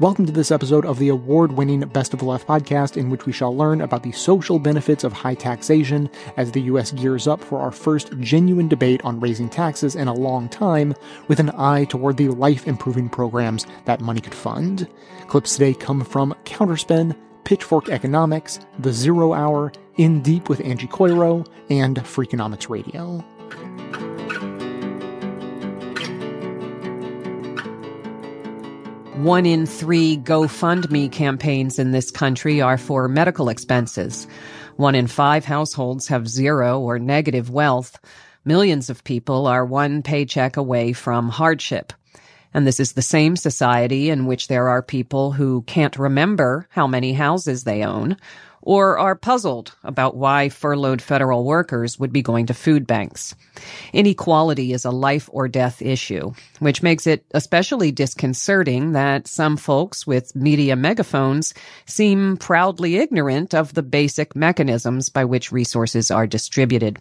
Welcome to this episode of the award winning Best of the Left podcast, in which we shall learn about the social benefits of high taxation as the U.S. gears up for our first genuine debate on raising taxes in a long time, with an eye toward the life improving programs that money could fund. Clips today come from Counterspin, Pitchfork Economics, The Zero Hour, In Deep with Angie Coiro, and Freakonomics Radio. One in three GoFundMe campaigns in this country are for medical expenses. One in five households have zero or negative wealth. Millions of people are one paycheck away from hardship. And this is the same society in which there are people who can't remember how many houses they own or are puzzled about why furloughed federal workers would be going to food banks. Inequality is a life or death issue, which makes it especially disconcerting that some folks with media megaphones seem proudly ignorant of the basic mechanisms by which resources are distributed.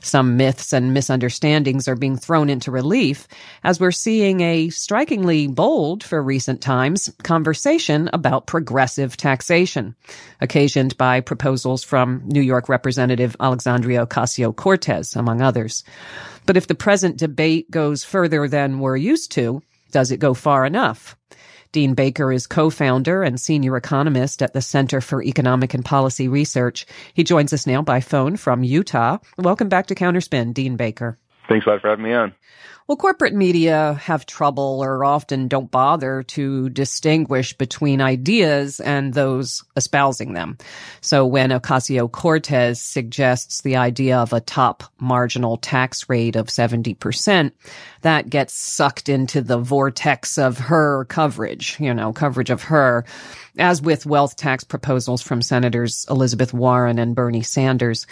Some myths and misunderstandings are being thrown into relief as we're seeing a strikingly bold for recent times conversation about progressive taxation, occasioned by proposals from New York Representative Alexandria Ocasio Cortez, among others. But if the present debate goes further than we're used to, does it go far enough? Dean Baker is co-founder and senior economist at the Center for Economic and Policy Research. He joins us now by phone from Utah. Welcome back to Counterspin, Dean Baker. Thanks a lot for having me on. Well, corporate media have trouble or often don't bother to distinguish between ideas and those espousing them. So when Ocasio Cortez suggests the idea of a top marginal tax rate of 70%, that gets sucked into the vortex of her coverage, you know, coverage of her, as with wealth tax proposals from Senators Elizabeth Warren and Bernie Sanders.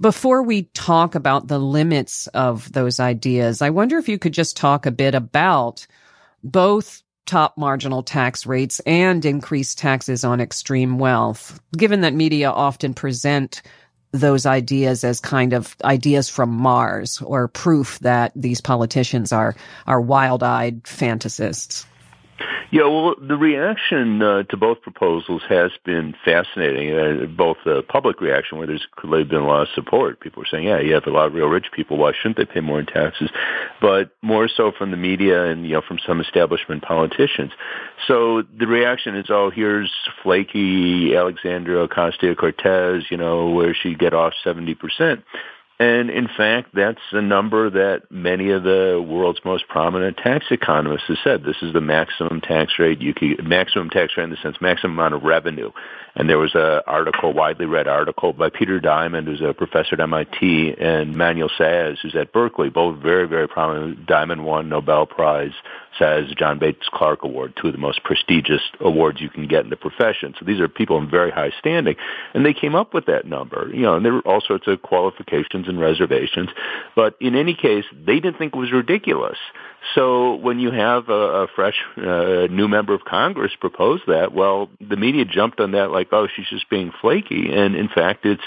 Before we talk about the limits of those ideas, I wonder if you could just talk a bit about both top marginal tax rates and increased taxes on extreme wealth, given that media often present those ideas as kind of ideas from Mars or proof that these politicians are are wild-eyed fantasists. Yeah, well, the reaction uh, to both proposals has been fascinating. Uh, both the public reaction, where there's clearly been a lot of support. People are saying, "Yeah, you have a lot of real rich people. Why shouldn't they pay more in taxes?" But more so from the media and you know from some establishment politicians. So the reaction is, "Oh, here's flaky Alexandria Ocasio Cortez. You know, where she get off seventy percent." And in fact, that's a number that many of the world's most prominent tax economists have said. This is the maximum tax rate you can, maximum tax rate in the sense, maximum amount of revenue. And there was a article, widely read article by Peter Diamond, who's a professor at MIT, and Manuel Saez, who's at Berkeley, both very, very prominent. Diamond won Nobel Prize, Saez John Bates Clark Award, two of the most prestigious awards you can get in the profession. So these are people in very high standing. And they came up with that number. You know, and there were all sorts of qualifications and reservations. But in any case, they didn't think it was ridiculous. So when you have a, a fresh uh, new member of Congress propose that, well, the media jumped on that like, oh, she's just being flaky. And in fact, it's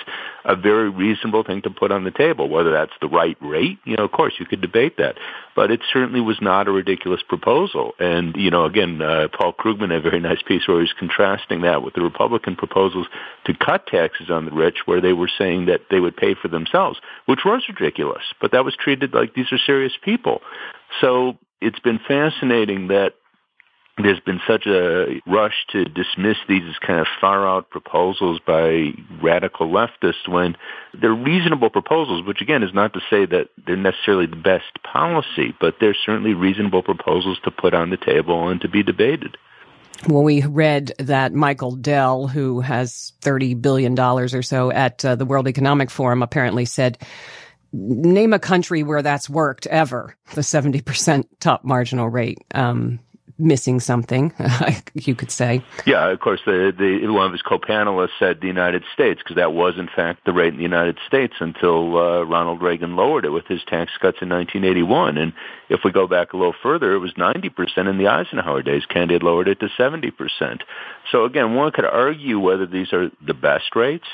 a very reasonable thing to put on the table. Whether that's the right rate, you know, of course you could debate that, but it certainly was not a ridiculous proposal. And you know, again, uh, Paul Krugman had a very nice piece where he was contrasting that with the Republican proposals to cut taxes on the rich, where they were saying that they would pay for themselves, which was ridiculous. But that was treated like these are serious people. So it's been fascinating that there's been such a rush to dismiss these as kind of far out proposals by radical leftists when they're reasonable proposals, which again is not to say that they're necessarily the best policy, but they're certainly reasonable proposals to put on the table and to be debated. Well, we read that Michael Dell, who has $30 billion or so at uh, the World Economic Forum, apparently said name a country where that's worked ever, the 70% top marginal rate. Um, missing something, you could say. Yeah, of course, the, the, one of his co-panelists said the United States, because that was in fact the rate in the United States until uh, Ronald Reagan lowered it with his tax cuts in 1981. And if we go back a little further, it was 90% in the Eisenhower days. Kennedy lowered it to 70%. So again, one could argue whether these are the best rates,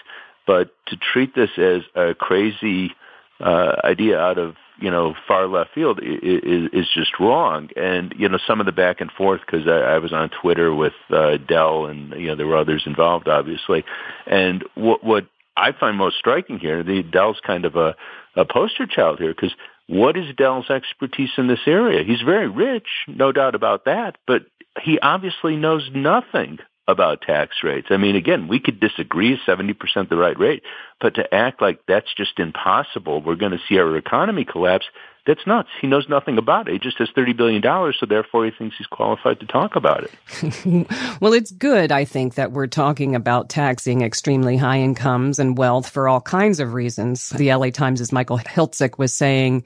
but to treat this as a crazy uh, idea out of you know, far left field is, is just wrong. And, you know, some of the back and forth, because I, I was on Twitter with uh, Dell and, you know, there were others involved, obviously. And what, what I find most striking here, the Dell's kind of a, a poster child here, because what is Dell's expertise in this area? He's very rich, no doubt about that, but he obviously knows nothing about tax rates. I mean, again, we could disagree 70% the right rate, but to act like that's just impossible, we're going to see our economy collapse, that's nuts. He knows nothing about it. He just has $30 billion, so therefore he thinks he's qualified to talk about it. well, it's good, I think, that we're talking about taxing extremely high incomes and wealth for all kinds of reasons. The LA Times, Michael Hiltzik was saying,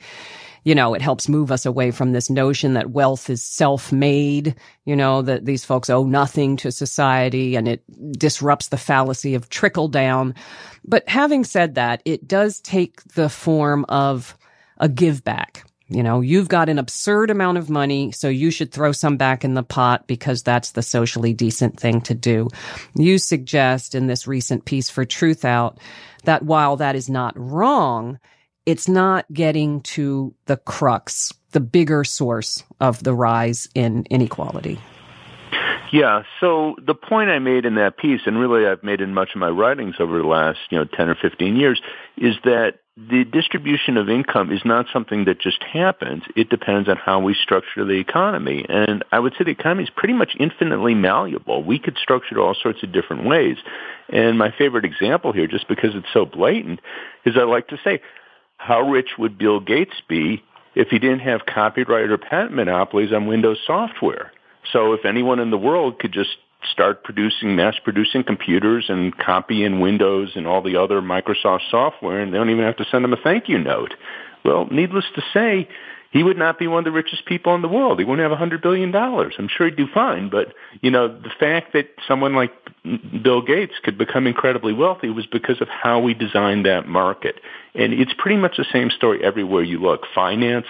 you know, it helps move us away from this notion that wealth is self-made, you know, that these folks owe nothing to society and it disrupts the fallacy of trickle down. But having said that, it does take the form of a give back. You know, you've got an absurd amount of money, so you should throw some back in the pot because that's the socially decent thing to do. You suggest in this recent piece for Truthout that while that is not wrong, it's not getting to the crux, the bigger source of the rise in inequality. Yeah, so the point I made in that piece, and really I've made in much of my writings over the last, you know, 10 or 15 years, is that the distribution of income is not something that just happens. It depends on how we structure the economy. And I would say the economy is pretty much infinitely malleable. We could structure it all sorts of different ways. And my favorite example here, just because it's so blatant, is I like to say, how rich would Bill Gates be if he didn't have copyright or patent monopolies on Windows software? So if anyone in the world could just start producing, mass producing computers and copy in Windows and all the other Microsoft software, and they don't even have to send them a thank you note. Well, needless to say, he would not be one of the richest people in the world. He wouldn't have a hundred billion dollars. I'm sure he'd do fine, but you know, the fact that someone like Bill Gates could become incredibly wealthy was because of how we designed that market. And it's pretty much the same story everywhere you look. Finance,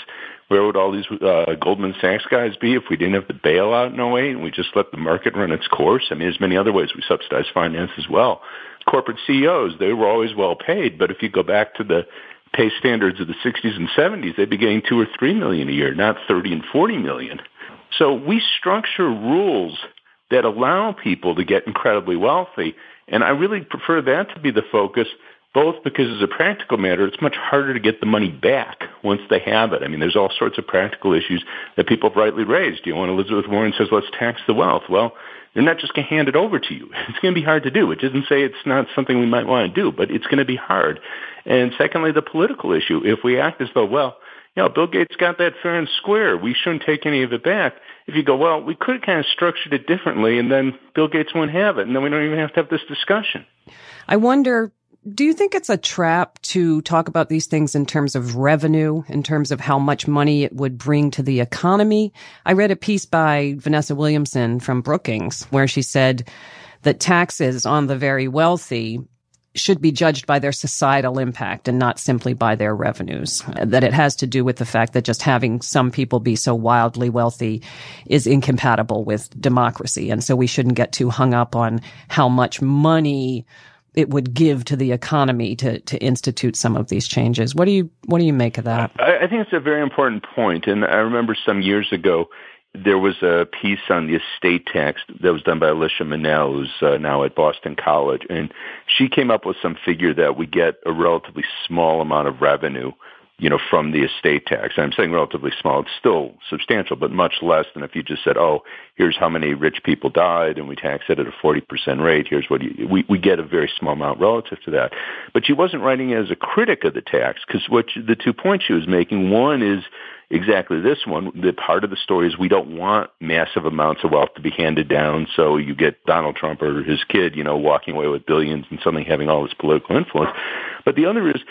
where would all these uh, Goldman Sachs guys be if we didn't have the bailout in 08 and we just let the market run its course? I mean, there's many other ways we subsidize finance as well. Corporate CEOs, they were always well paid, but if you go back to the pay standards of the 60s and 70s, they'd be getting two or three million a year, not 30 and 40 million. So we structure rules that allow people to get incredibly wealthy. And I really prefer that to be the focus, both because as a practical matter, it's much harder to get the money back once they have it. I mean, there's all sorts of practical issues that people have rightly raised. You know, when Elizabeth Warren says, let's tax the wealth. Well, they're not just going to hand it over to you. It's going to be hard to do. It doesn't say it's not something we might want to do, but it's going to be hard. And secondly, the political issue. If we act as though, well, you know, Bill Gates got that fair and square. We shouldn't take any of it back. If you go, well, we could have kind of structured it differently and then Bill Gates wouldn't have it. And then we don't even have to have this discussion. I wonder do you think it's a trap to talk about these things in terms of revenue, in terms of how much money it would bring to the economy? I read a piece by Vanessa Williamson from Brookings where she said that taxes on the very wealthy should be judged by their societal impact and not simply by their revenues. That it has to do with the fact that just having some people be so wildly wealthy is incompatible with democracy. And so we shouldn't get too hung up on how much money it would give to the economy to, to institute some of these changes. What do you what do you make of that? I, I think it's a very important point, and I remember some years ago there was a piece on the estate tax that was done by Alicia Munnell, who's uh, now at Boston College, and she came up with some figure that we get a relatively small amount of revenue you know, from the estate tax. I'm saying relatively small. It's still substantial, but much less than if you just said, oh, here's how many rich people died and we tax it at a 40% rate. Here's what you, we, we get a very small amount relative to that. But she wasn't writing as a critic of the tax because what the two points she was making, one is exactly this one. The part of the story is we don't want massive amounts of wealth to be handed down. So you get Donald Trump or his kid, you know, walking away with billions and suddenly having all this political influence. But the other is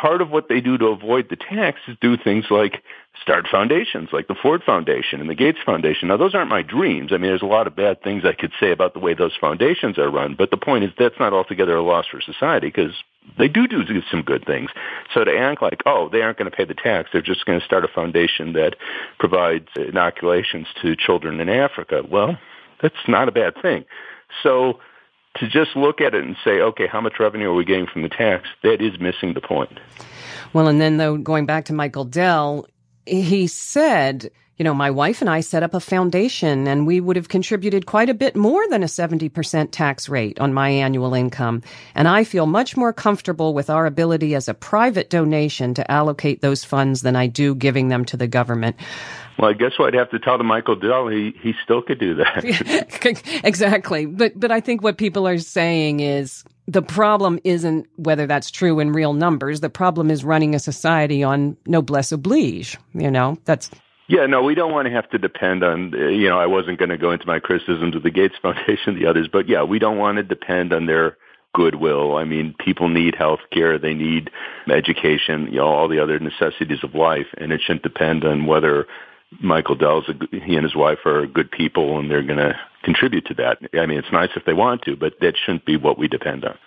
part of what they do to avoid the tax is do things like start foundations like the Ford Foundation and the Gates Foundation. Now, those aren't my dreams. I mean, there's a lot of bad things I could say about the way those foundations are run, but the point is that's not altogether a loss for society because they do do some good things. So to act like, oh, they aren't going to pay the tax, they're just going to start a foundation that provides inoculations to children in Africa. Well, that's not a bad thing. So to just look at it and say, okay, how much revenue are we getting from the tax? That is missing the point. Well, and then though, going back to Michael Dell, he said, you know, my wife and I set up a foundation and we would have contributed quite a bit more than a 70% tax rate on my annual income. And I feel much more comfortable with our ability as a private donation to allocate those funds than I do giving them to the government. Well, I guess what I'd have to tell to Michael Dell, he, he still could do that. exactly. But, but I think what people are saying is the problem isn't whether that's true in real numbers. The problem is running a society on noblesse oblige. You know, that's. Yeah, no, we don't want to have to depend on, you know, I wasn't going to go into my criticisms of the Gates Foundation, the others, but yeah, we don't want to depend on their goodwill. I mean, people need health care, they need education, you know, all the other necessities of life, and it shouldn't depend on whether Michael Dell's a, he and his wife are good people and they're going to contribute to that. I mean, it's nice if they want to, but that shouldn't be what we depend on.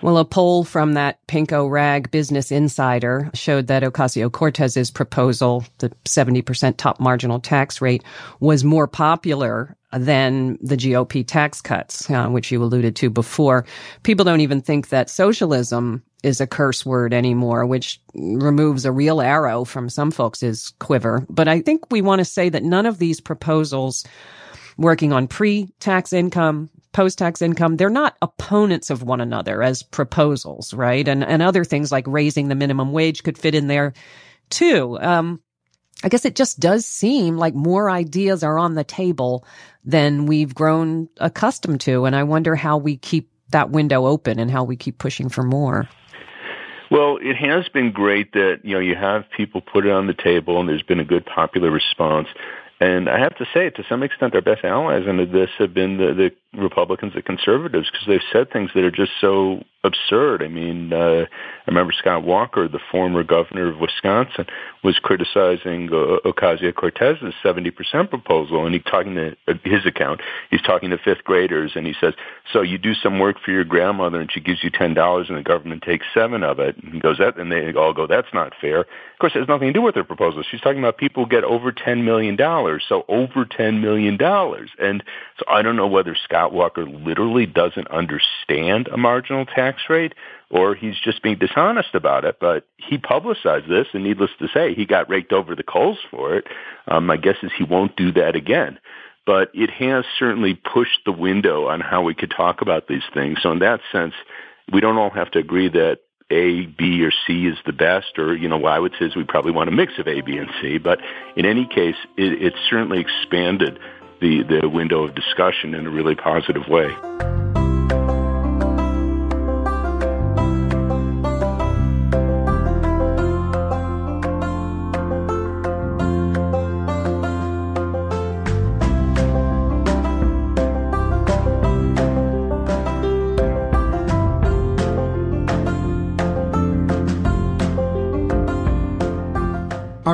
Well, a poll from that Pinko Rag Business Insider showed that Ocasio Cortez's proposal, the 70% top marginal tax rate, was more popular than the GOP tax cuts, uh, which you alluded to before. People don't even think that socialism is a curse word anymore, which removes a real arrow from some folks' quiver. But I think we want to say that none of these proposals working on pre-tax income, post-tax income, they're not opponents of one another as proposals, right? And, and other things like raising the minimum wage could fit in there too. Um, I guess it just does seem like more ideas are on the table than we've grown accustomed to. And I wonder how we keep that window open and how we keep pushing for more. Well, it has been great that, you know, you have people put it on the table and there's been a good popular response. And I have to say, to some extent, our best allies in this have been the, the Republicans, the conservatives, because they've said things that are just so absurd. I mean, uh, I remember Scott Walker, the former governor of Wisconsin, was criticizing uh, Ocasio-Cortez's 70% proposal, and he's talking to uh, his account. He's talking to fifth graders, and he says, "So you do some work for your grandmother, and she gives you ten dollars, and the government takes seven of it." And he goes, "That," and they all go, "That's not fair." Of course, it has nothing to do with her proposal. She's talking about people get over ten million dollars, so over ten million dollars, and so I don't know whether Scott Walker literally doesn't understand a marginal tax rate or he's just being dishonest about it. But he publicized this, and needless to say, he got raked over the coals for it. Um, my guess is he won't do that again. But it has certainly pushed the window on how we could talk about these things. So in that sense, we don't all have to agree that a, B, or C is the best, or, you know, what I would say is we probably want a mix of A, B, and C. But in any case, it, it certainly expanded the, the window of discussion in a really positive way.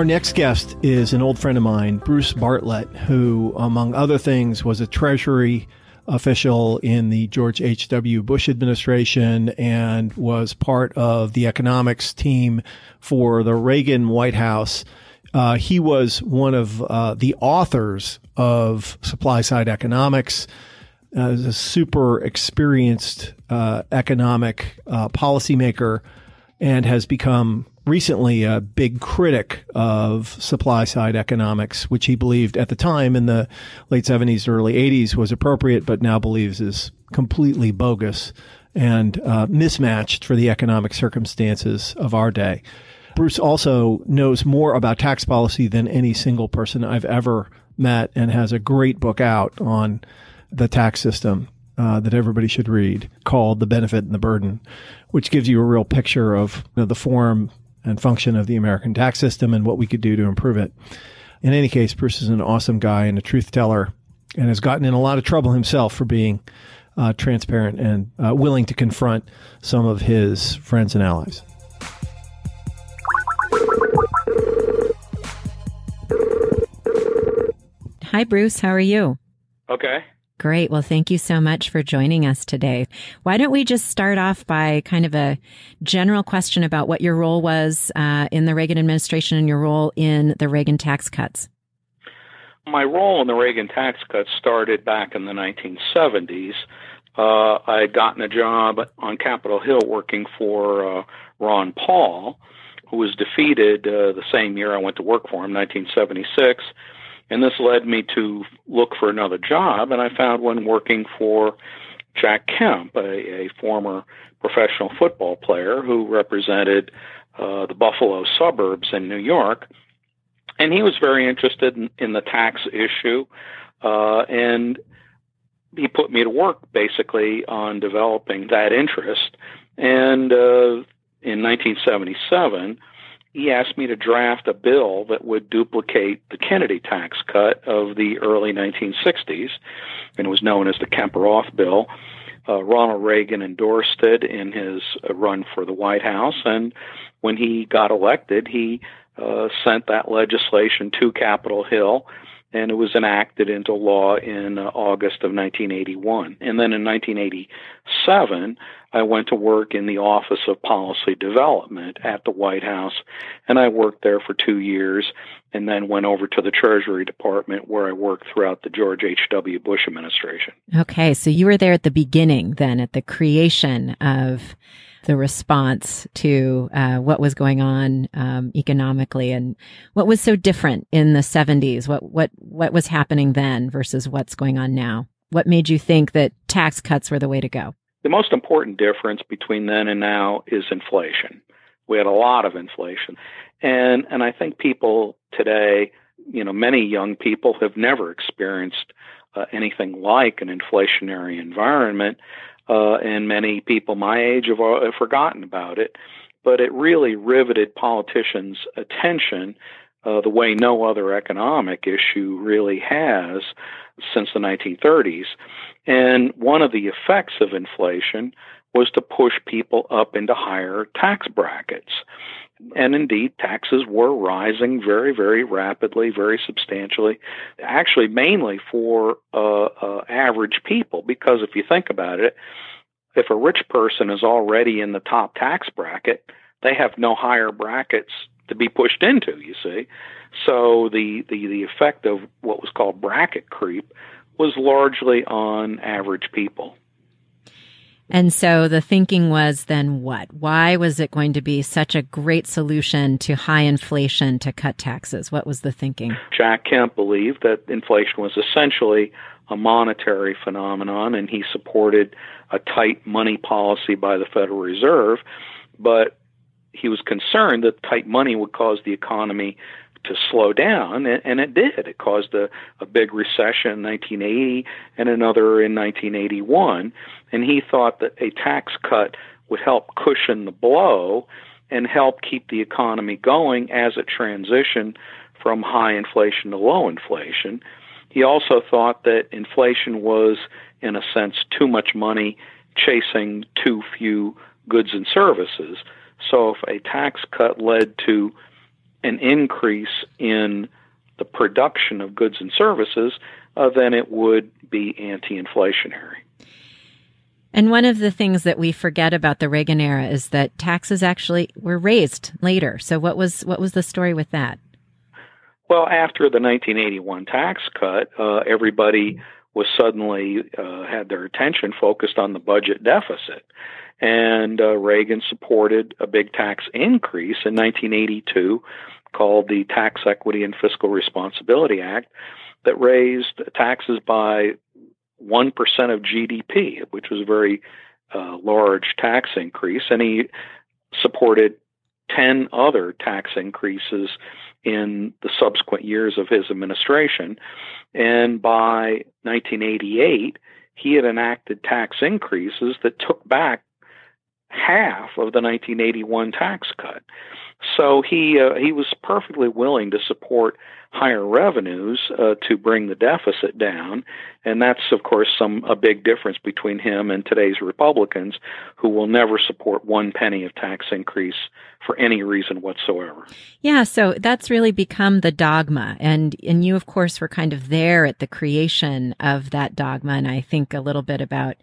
Our next guest is an old friend of mine, Bruce Bartlett, who, among other things, was a Treasury official in the George H.W. Bush administration and was part of the economics team for the Reagan White House. Uh, he was one of uh, the authors of Supply Side Economics. As a super experienced uh, economic uh, policymaker and has become recently a big critic of supply side economics, which he believed at the time in the late 70s, early 80s was appropriate, but now believes is completely bogus and uh, mismatched for the economic circumstances of our day. Bruce also knows more about tax policy than any single person I've ever met and has a great book out on the tax system uh, that everybody should read called The Benefit and the Burden, which gives you a real picture of you know, the form and function of the American tax system and what we could do to improve it. In any case, Bruce is an awesome guy and a truth teller and has gotten in a lot of trouble himself for being uh, transparent and uh, willing to confront some of his friends and allies. Hi, Bruce. How are you? Okay. Great. Well, thank you so much for joining us today. Why don't we just start off by kind of a general question about what your role was uh, in the Reagan administration and your role in the Reagan tax cuts? My role in the Reagan tax cuts started back in the 1970s uh, I had gotten a job on Capitol Hill working for uh, Ron Paul, who was defeated uh, the same year I went to work for him, 1976. And this led me to look for another job, and I found one working for Jack Kemp, a, a former professional football player who represented uh, the Buffalo suburbs in New York. And he was very interested in, in the tax issue, uh, and he put me to work basically on developing that interest. And uh, in 1977, he asked me to draft a bill that would duplicate the Kennedy tax cut of the early 1960s, and it was known as the Kemper-Roth bill. Uh, Ronald Reagan endorsed it in his uh, run for the White House, and when he got elected, he uh, sent that legislation to Capitol Hill, and it was enacted into law in uh, August of 1981. And then in 1987, I went to work in the Office of Policy Development at the White House, and I worked there for two years, and then went over to the Treasury Department where I worked throughout the George H.W. Bush administration. Okay, so you were there at the beginning, then, at the creation of the response to uh, what was going on um, economically and what was so different in the 70s what what what was happening then versus what's going on now what made you think that tax cuts were the way to go the most important difference between then and now is inflation. We had a lot of inflation. And and I think people today, you know, many young people have never experienced uh, anything like an inflationary environment. Uh, and many people my age have, uh, have forgotten about it. But it really riveted politicians' attention uh, the way no other economic issue really has since the 1930s. And one of the effects of inflation was to push people up into higher tax brackets. And indeed, taxes were rising very, very rapidly, very substantially, actually, mainly for uh, uh, average people. Because if you think about it, if a rich person is already in the top tax bracket, they have no higher brackets to be pushed into, you see. So the, the, the effect of what was called bracket creep was largely on average people. And so the thinking was then what? Why was it going to be such a great solution to high inflation to cut taxes? What was the thinking? Jack Kemp believed that inflation was essentially a monetary phenomenon and he supported a tight money policy by the Federal Reserve. But he was concerned that tight money would cause the economy to slow down, and, it did. It caused a, a big recession in 1980 and another in 1981. And he thought that a tax cut would help cushion the blow and help keep the economy going as it transitioned from high inflation to low inflation. He also thought that inflation was, in a sense, too much money chasing too few goods and services. So if a tax cut led to an increase in the production of goods and services, uh, then it would be anti inflationary. And one of the things that we forget about the Reagan era is that taxes actually were raised later. So what was what was the story with that? Well, after the 1981 tax cut, uh, everybody was suddenly uh, had their attention focused on the budget deficit, and uh, Reagan supported a big tax increase in 1982 called the Tax Equity and Fiscal Responsibility Act that raised taxes by 1% of GDP, which was a very uh, large tax increase. And he supported 10 other tax increases in the subsequent years of his administration. And by 1988, he had enacted tax increases that took back half of the 1981 tax cut. So he uh, he was perfectly willing to support higher revenues uh, to bring the deficit down, and that's of course some a big difference between him and today's Republicans, who will never support one penny of tax increase for any reason whatsoever. Yeah, so that's really become the dogma, and and you of course were kind of there at the creation of that dogma, and I think a little bit about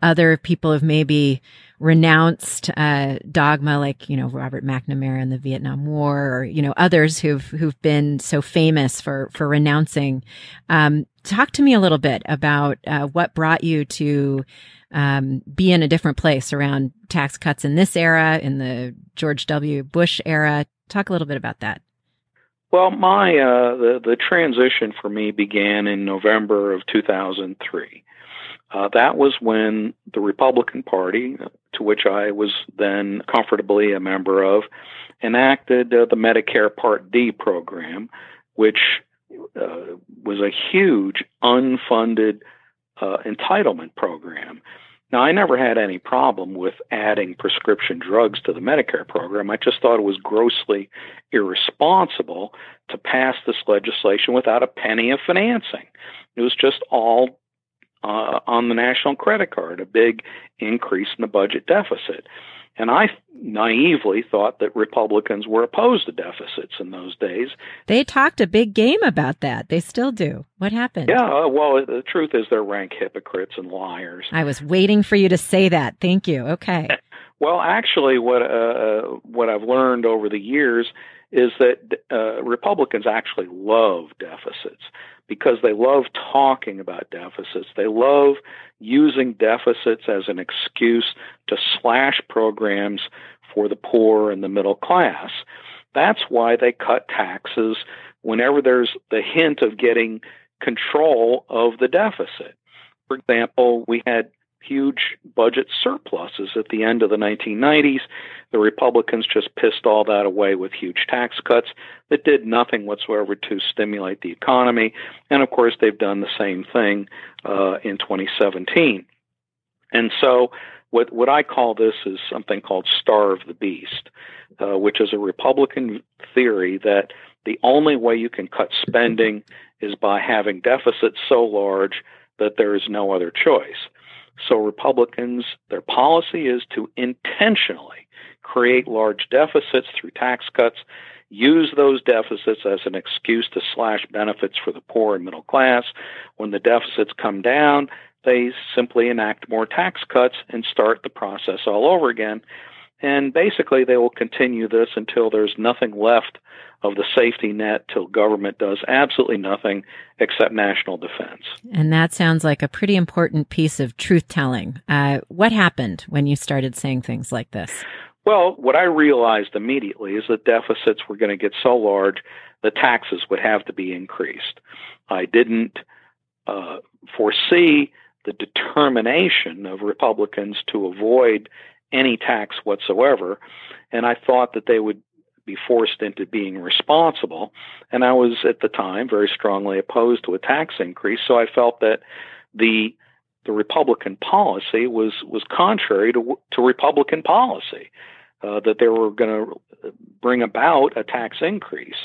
other people have maybe renounced uh, dogma, like you know Robert McNamara in the Vietnam War, or you know others who've who've been so famous for for renouncing. Um, talk to me a little bit about uh, what brought you to um, be in a different place around tax cuts in this era, in the George W. Bush era. Talk a little bit about that. Well, my uh, the the transition for me began in November of 2003. Uh, that was when the Republican Party, to which I was then comfortably a member of, enacted uh, the Medicare Part D program, which was a huge unfunded uh, entitlement program. Now, I never had any problem with adding prescription drugs to the Medicare program. I just thought it was grossly irresponsible to pass this legislation without a penny of financing. It was just all uh, on the national credit card, a big increase in the budget deficit. And I naively thought that Republicans were opposed to deficits in those days. They talked a big game about that. They still do. What happened? Yeah, uh, well, the truth is they're rank hypocrites and liars. I was waiting for you to say that. Thank you. Okay. well, actually, what uh, what I've learned over the years is that uh, Republicans actually love deficits because they love talking about deficits. They love using deficits as an excuse to slash programs for the poor and the middle class. That's why they cut taxes whenever there's the hint of getting control of the deficit. For example, we had huge budget surpluses at the end of the 1990s. The Republicans just pissed all that away with huge tax cuts that did nothing whatsoever to stimulate the economy. And of course, they've done the same thing uh, in 2017. And so, what, what I call this is something called starve the beast, uh, which is a Republican theory that the only way you can cut spending is by having deficits so large that there is no other choice. So Republicans, their policy is to intentionally create large deficits through tax cuts, use those deficits as an excuse to slash benefits for the poor and middle class. When the deficits come down, they simply enact more tax cuts and start the process all over again. And basically, they will continue this until there's nothing left of the safety net till government does absolutely nothing except national defense. And that sounds like a pretty important piece of truth telling. Uh, what happened when you started saying things like this? Well, what I realized immediately is that deficits were going to get so large the taxes would have to be increased. I didn't uh, foresee the determination of Republicans to avoid any tax whatsoever. And I thought that they would be forced into being responsible. And I was at the time very strongly opposed to a tax increase. So I felt that the the Republican policy was was contrary to to Republican policy, uh, that they were going to bring about a tax increase.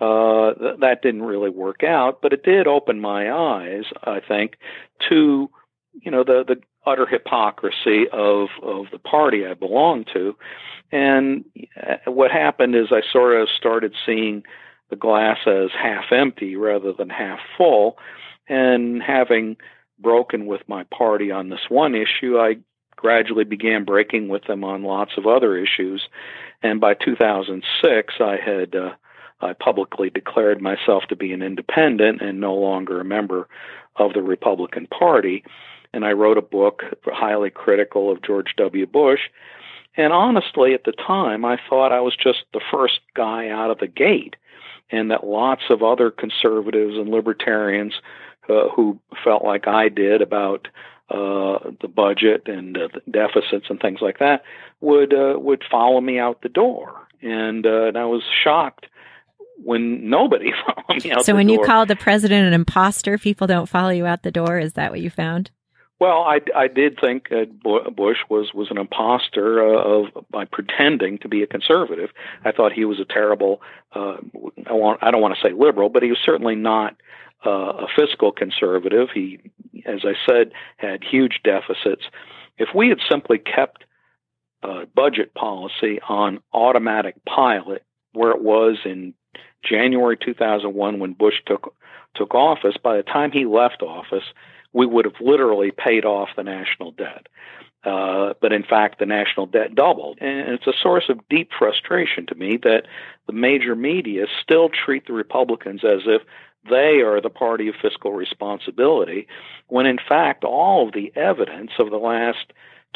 Uh, th- that didn't really work out, but it did open my eyes, I think, to you know the the utter hypocrisy of of the party I belong to. And uh, what happened is I sort of started seeing the glass as half empty rather than half full. And having broken with my party on this one issue, I gradually began breaking with them on lots of other issues. And by 2006, I had uh, I publicly declared myself to be an independent and no longer a member of the Republican Party and I wrote a book highly critical of George W. Bush. And honestly, at the time, I thought I was just the first guy out of the gate, and that lots of other conservatives and libertarians uh, who felt like I did about uh, the budget and uh, the deficits and things like that would uh, would follow me out the door. And, uh, and I was shocked when nobody followed me out. The door. So when door. you call the president an imposter, people don't follow you out the door. Is that what you found? Well, I, I did think that Bush was was an impostor uh, of by pretending to be a conservative. I thought he was a terrible. Uh, I want I don't want to say liberal, but he was certainly not uh, a fiscal conservative. He, as I said, had huge deficits. If we had simply kept uh, budget policy on automatic pilot, where it was in January 2001 when Bush took took office, by the time he left office we would have literally paid off the national debt. Uh, but in fact, the national debt doubled. And it's a source of deep frustration to me that the major media still treat the Republicans as if they are the party of fiscal responsibility, when in fact all of the evidence of the last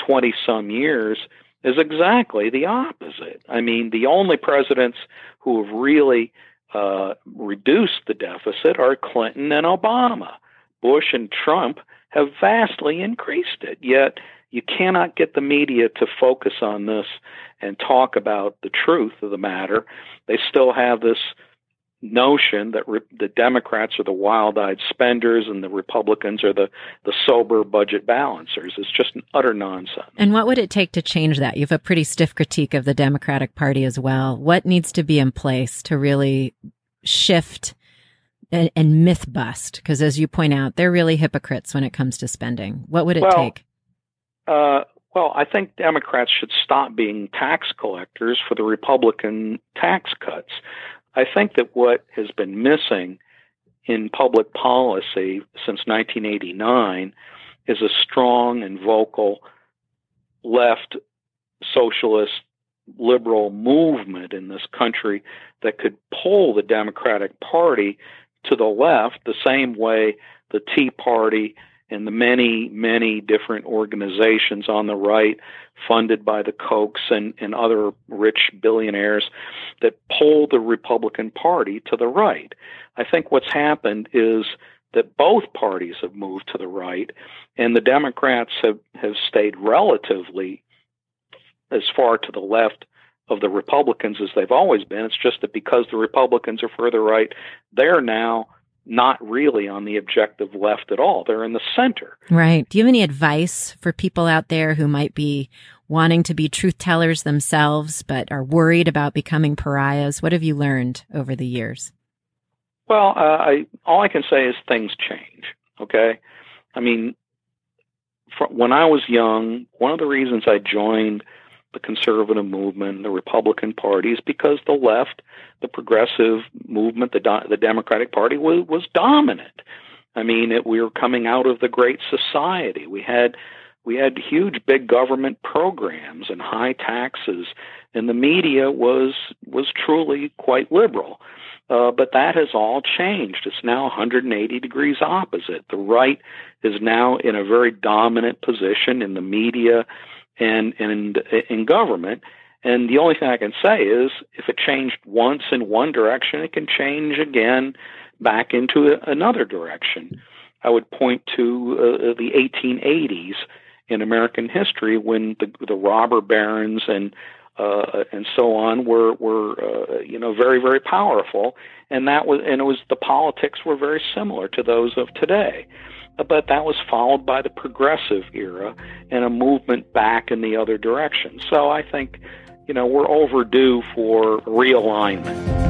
20 some years is exactly the opposite. I mean, the only presidents who have really uh, reduced the deficit are Clinton and Obama. Bush and Trump have vastly increased it. Yet you cannot get the media to focus on this and talk about the truth of the matter. They still have this notion that re- the Democrats are the wild-eyed spenders and the Republicans are the the sober budget balancers. It's just utter nonsense. And what would it take to change that? You have a pretty stiff critique of the Democratic Party as well. What needs to be in place to really shift and, and myth bust? Because as you point out, they're really hypocrites when it comes to spending. What would it well, take? Uh, well, I think Democrats should stop being tax collectors for the Republican tax cuts. I think that what has been missing in public policy since 1989 is a strong and vocal left socialist liberal movement in this country that could pull the Democratic Party to the left the same way the Tea Party and the many, many different organizations on the right, funded by the Kochs and, and other rich billionaires, that pull the Republican Party to the right. I think what's happened is that both parties have moved to the right, and the Democrats have, have stayed relatively as far to the left of the Republicans as they've always been. It's just that because the Republicans are further right, they're now not really on the objective left at all. They're in the center. Right. Do you have any advice for people out there who might be wanting to be truth tellers themselves, but are worried about becoming pariahs? What have you learned over the years? Well, uh, I, all I can say is things change. Okay. I mean, when I was young, one of the reasons I joined the conservative movement, the Republican Party, is because the left, the progressive movement, the the Democratic Party was was dominant. I mean, it, we were coming out of the Great Society. We had we had huge big government programs and high taxes, and the media was was truly quite liberal. Uh, but that has all changed. It's now 180 degrees opposite. The right is now in a very dominant position in the media and and in government. And the only thing I can say is, if it changed once in one direction, it can change again back into another direction. I would point to uh, the 1880s in American history when the, the robber barons and uh, and so on were were uh, you know very very powerful, and that was and it was the politics were very similar to those of today but that was followed by the progressive era and a movement back in the other direction. So I think, you know, we're overdue for realignment.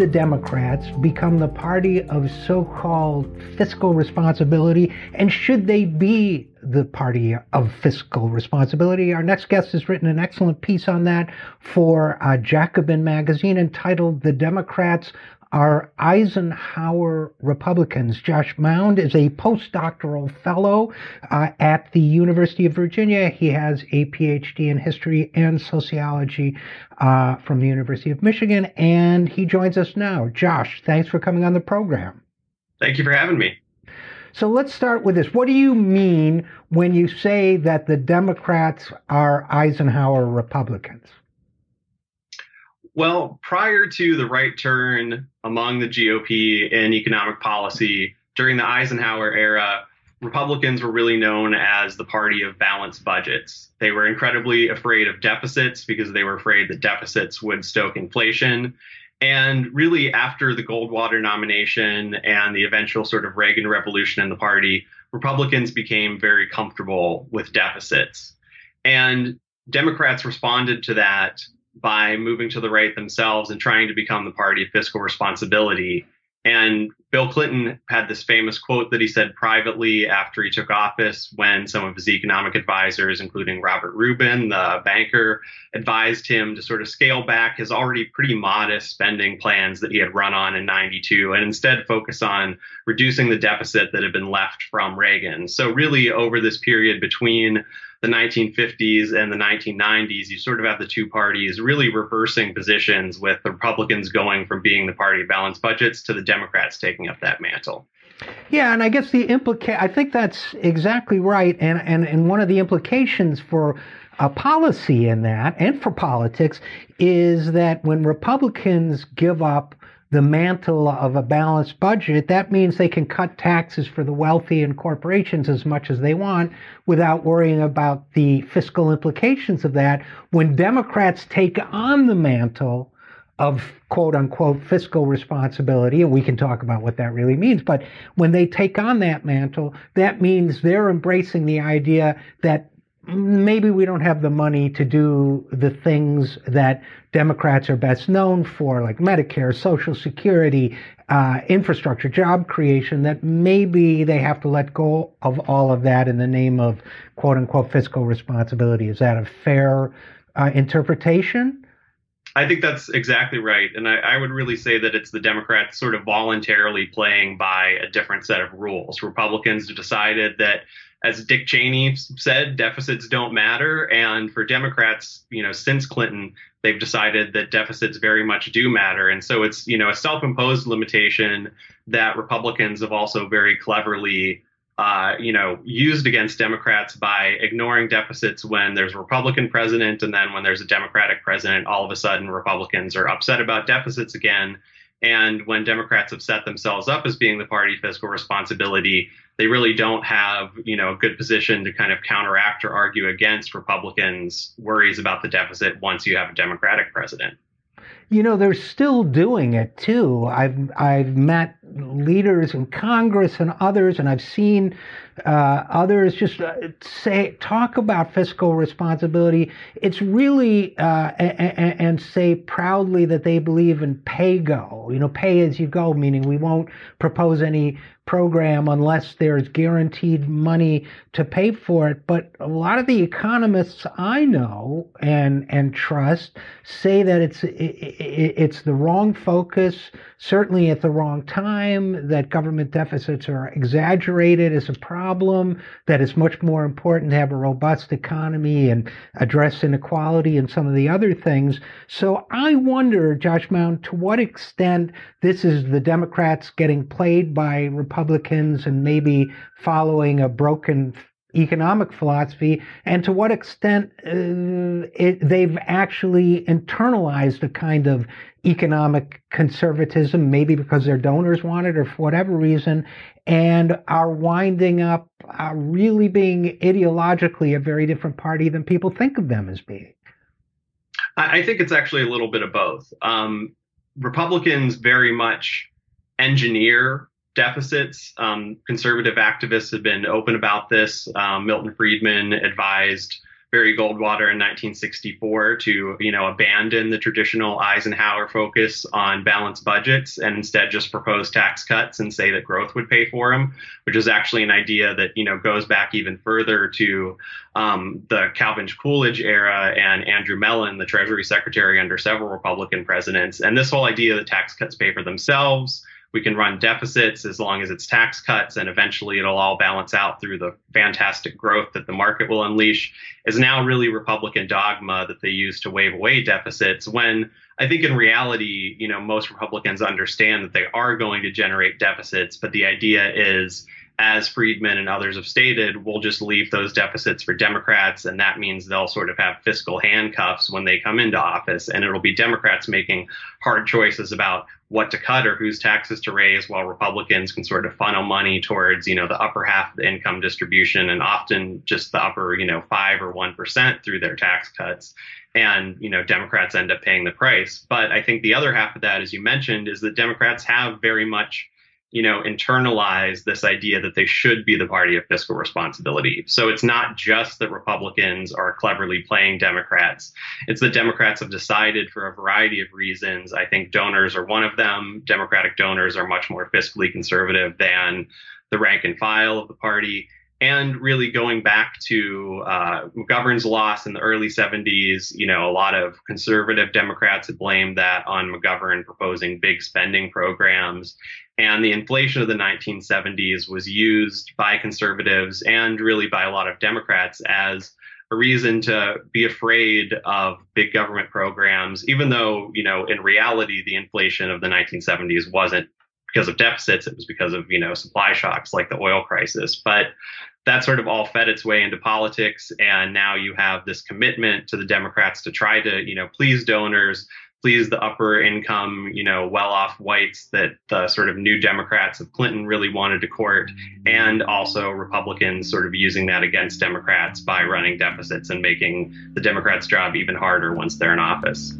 The Democrats become the party of so called fiscal responsibility? And should they be the party of fiscal responsibility? Our next guest has written an excellent piece on that for uh, Jacobin magazine entitled The Democrats are Eisenhower Republicans. Josh Mound is a postdoctoral fellow uh, at the University of Virginia. He has a PhD in history and sociology uh, from the University of Michigan, and he joins us now. Josh, thanks for coming on the program. Thank you for having me. So let's start with this. What do you mean when you say that the Democrats are Eisenhower Republicans? Well, prior to the right turn among the GOP in economic policy during the Eisenhower era, Republicans were really known as the party of balanced budgets. They were incredibly afraid of deficits because they were afraid that deficits would stoke inflation. And really, after the Goldwater nomination and the eventual sort of Reagan revolution in the party, Republicans became very comfortable with deficits. And Democrats responded to that by moving to the right themselves and trying to become the party of fiscal responsibility And Bill Clinton had this famous quote that he said privately after he took office when some of his economic advisors, including Robert Rubin, the banker, advised him to sort of scale back his already pretty modest spending plans that he had run on in 92 and instead focus on reducing the deficit that had been left from Reagan. So, really, over this period between the 1950s and the 1990s, you sort of have the two parties really reversing positions with the Republicans going from being the party of balanced budgets to the Democrats taking up that mantle. Yeah, and I guess the implica I think that's exactly right. And, and, and one of the implications for a policy in that and for politics is that when Republicans give up the mantle of a balanced budget, that means they can cut taxes for the wealthy and corporations as much as they want without worrying about the fiscal implications of that. When Democrats take on the mantle of quote unquote fiscal responsibility, and we can talk about what that really means, but when they take on that mantle, that means they're embracing the idea that maybe we don't have the money to do the things that Democrats are best known for, like Medicare, Social Security, uh, infrastructure, job creation, that maybe they have to let go of all of that in the name of quote unquote fiscal responsibility. Is that a fair uh, interpretation? I think that's exactly right. And I, I, would really say that it's the Democrats sort of voluntarily playing by a different set of rules. Republicans decided that as Dick Cheney said, deficits don't matter. And for Democrats, you know, since Clinton, they've decided that deficits very much do matter. And so it's, you know, a self imposed limitation that Republicans have also very cleverly, uh, you know, used against Democrats by ignoring deficits when there's a Republican president. And then when there's a Democratic president, all of a sudden Republicans are upset about deficits again. And when Democrats have set themselves up as being the party fiscal responsibility, they really don't have, you know, a good position to kind of counteract or argue against Republicans' worries about the deficit once you have a Democratic president. You know, they're still doing it too. I've I've met leaders in Congress and others, and I've seen uh, others just uh, say talk about fiscal responsibility. It's really uh, and, and say proudly that they believe in pay go. You know, pay as you go, meaning we won't propose any program unless there's guaranteed money to pay for it. But a lot of the economists I know and and trust say that it's it's the wrong focus, certainly at the wrong time. That government deficits are exaggerated as a problem. That it's much more important to have a robust economy and address inequality and some of the other things. So I wonder, Josh Mound, to what extent this is the Democrats getting played by Republicans Republicans and maybe following a broken economic philosophy, and to what extent uh, it, they've actually internalized a kind of economic conservatism, maybe because their donors want it or for whatever reason, and are winding up uh, really being ideologically a very different party than people think of them as being. I think it's actually a little bit of both. Um, Republicans very much engineer deficits. Um, conservative activists have been open about this. Um, Milton Friedman advised Barry Goldwater in 1964 to, you know, abandon the traditional Eisenhower focus on balanced budgets and instead just propose tax cuts and say that growth would pay for them, which is actually an idea that, you know, goes back even further to um, the Calvin Coolidge era and Andrew Mellon, the Treasury Secretary under several Republican presidents. And this whole idea that tax cuts pay for themselves we can run deficits as long as it's tax cuts and eventually it'll all balance out through the fantastic growth that the market will unleash. Is now really republican dogma that they use to wave away deficits when i think in reality you know most republicans understand that they are going to generate deficits but the idea is as Friedman and others have stated, we'll just leave those deficits for Democrats, and that means they'll sort of have fiscal handcuffs when they come into office, and it'll be Democrats making hard choices about what to cut or whose taxes to raise, while Republicans can sort of funnel money towards, you know, the upper half of the income distribution, and often just the upper, you know, five or one percent through their tax cuts. And you know, Democrats end up paying the price. But I think the other half of that, as you mentioned, is that Democrats have very much you know, internalize this idea that they should be the party of fiscal responsibility. So it's not just that Republicans are cleverly playing Democrats. It's that Democrats have decided for a variety of reasons. I think donors are one of them. Democratic donors are much more fiscally conservative than the rank and file of the party and really going back to uh, McGovern's loss in the early 70s, you know, a lot of conservative Democrats had blamed that on McGovern proposing big spending programs. And the inflation of the 1970s was used by conservatives and really by a lot of Democrats as a reason to be afraid of big government programs, even though, you know, in reality, the inflation of the 1970s wasn't because of deficits. It was because of, you know, supply shocks like the oil crisis. But that sort of all fed its way into politics. And now you have this commitment to the Democrats to try to, you know, please donors, please the upper income, you know, well off whites that the sort of new Democrats of Clinton really wanted to court, and also Republicans sort of using that against Democrats by running deficits and making the Democrats' job even harder once they're in office.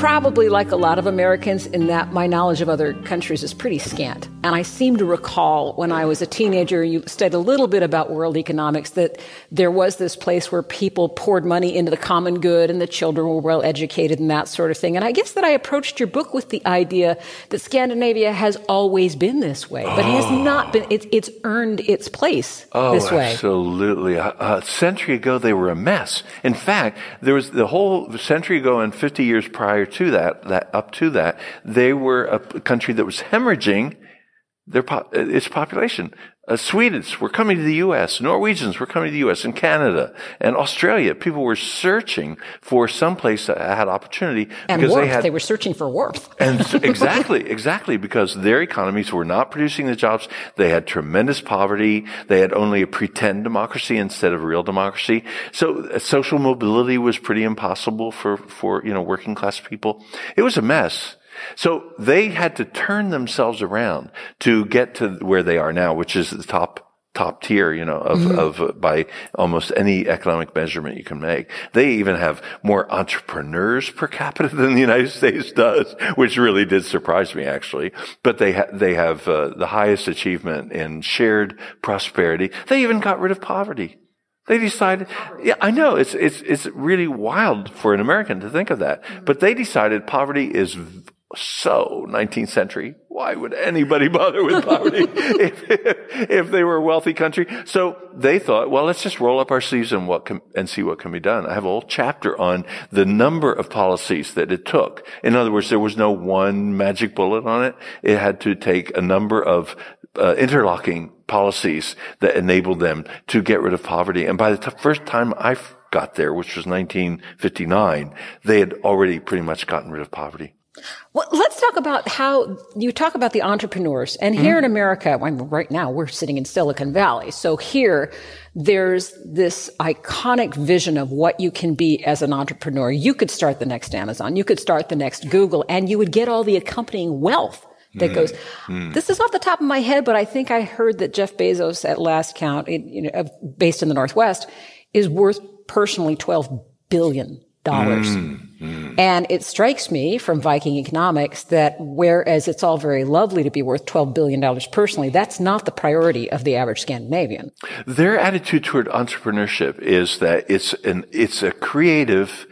Probably like a lot of Americans in that my knowledge of other countries is pretty scant. And I seem to recall when I was a teenager, you studied a little bit about world economics, that there was this place where people poured money into the common good and the children were well educated and that sort of thing. And I guess that I approached your book with the idea that Scandinavia has always been this way, but oh. has not been, it, it's earned its place oh, this way. Absolutely. A, a century ago, they were a mess. In fact, there was the whole century ago and 50 years prior to that, that up to that, they were a country that was hemorrhaging their uh, its population. Uh, Swedes were coming to the U.S. Norwegians were coming to the U.S. and Canada and Australia. People were searching for some place that had opportunity and because warmth. they had they were searching for warmth. and exactly, exactly because their economies were not producing the jobs. They had tremendous poverty. They had only a pretend democracy instead of real democracy. So uh, social mobility was pretty impossible for for you know working class people. It was a mess. So they had to turn themselves around to get to where they are now, which is the top top tier, you know, of, mm-hmm. of uh, by almost any economic measurement you can make. They even have more entrepreneurs per capita than the United States does, which really did surprise me actually. But they ha- they have uh, the highest achievement in shared prosperity. They even got rid of poverty. They decided, yeah, I know it's, it's, it's really wild for an American to think of that, but they decided poverty is so 19th century. Why would anybody bother with poverty if, if, they were a wealthy country? So they thought, well, let's just roll up our sleeves and what can, and see what can be done. I have a whole chapter on the number of policies that it took. In other words, there was no one magic bullet on it. It had to take a number of uh, interlocking policies that enabled them to get rid of poverty. And by the t- first time I got there, which was 1959, they had already pretty much gotten rid of poverty. Well, let's talk about how you talk about the entrepreneurs. And here mm-hmm. in America, I mean, right now we're sitting in Silicon Valley. So here, there's this iconic vision of what you can be as an entrepreneur. You could start the next Amazon. You could start the next Google and you would get all the accompanying wealth that mm. goes. Mm. This is off the top of my head, but I think I heard that Jeff Bezos at last count, you know, based in the Northwest, is worth personally 12 billion dollars. Mm, mm. And it strikes me from Viking economics that whereas it's all very lovely to be worth $12 billion personally, that's not the priority of the average Scandinavian. Their attitude toward entrepreneurship is that it's an, it's a creative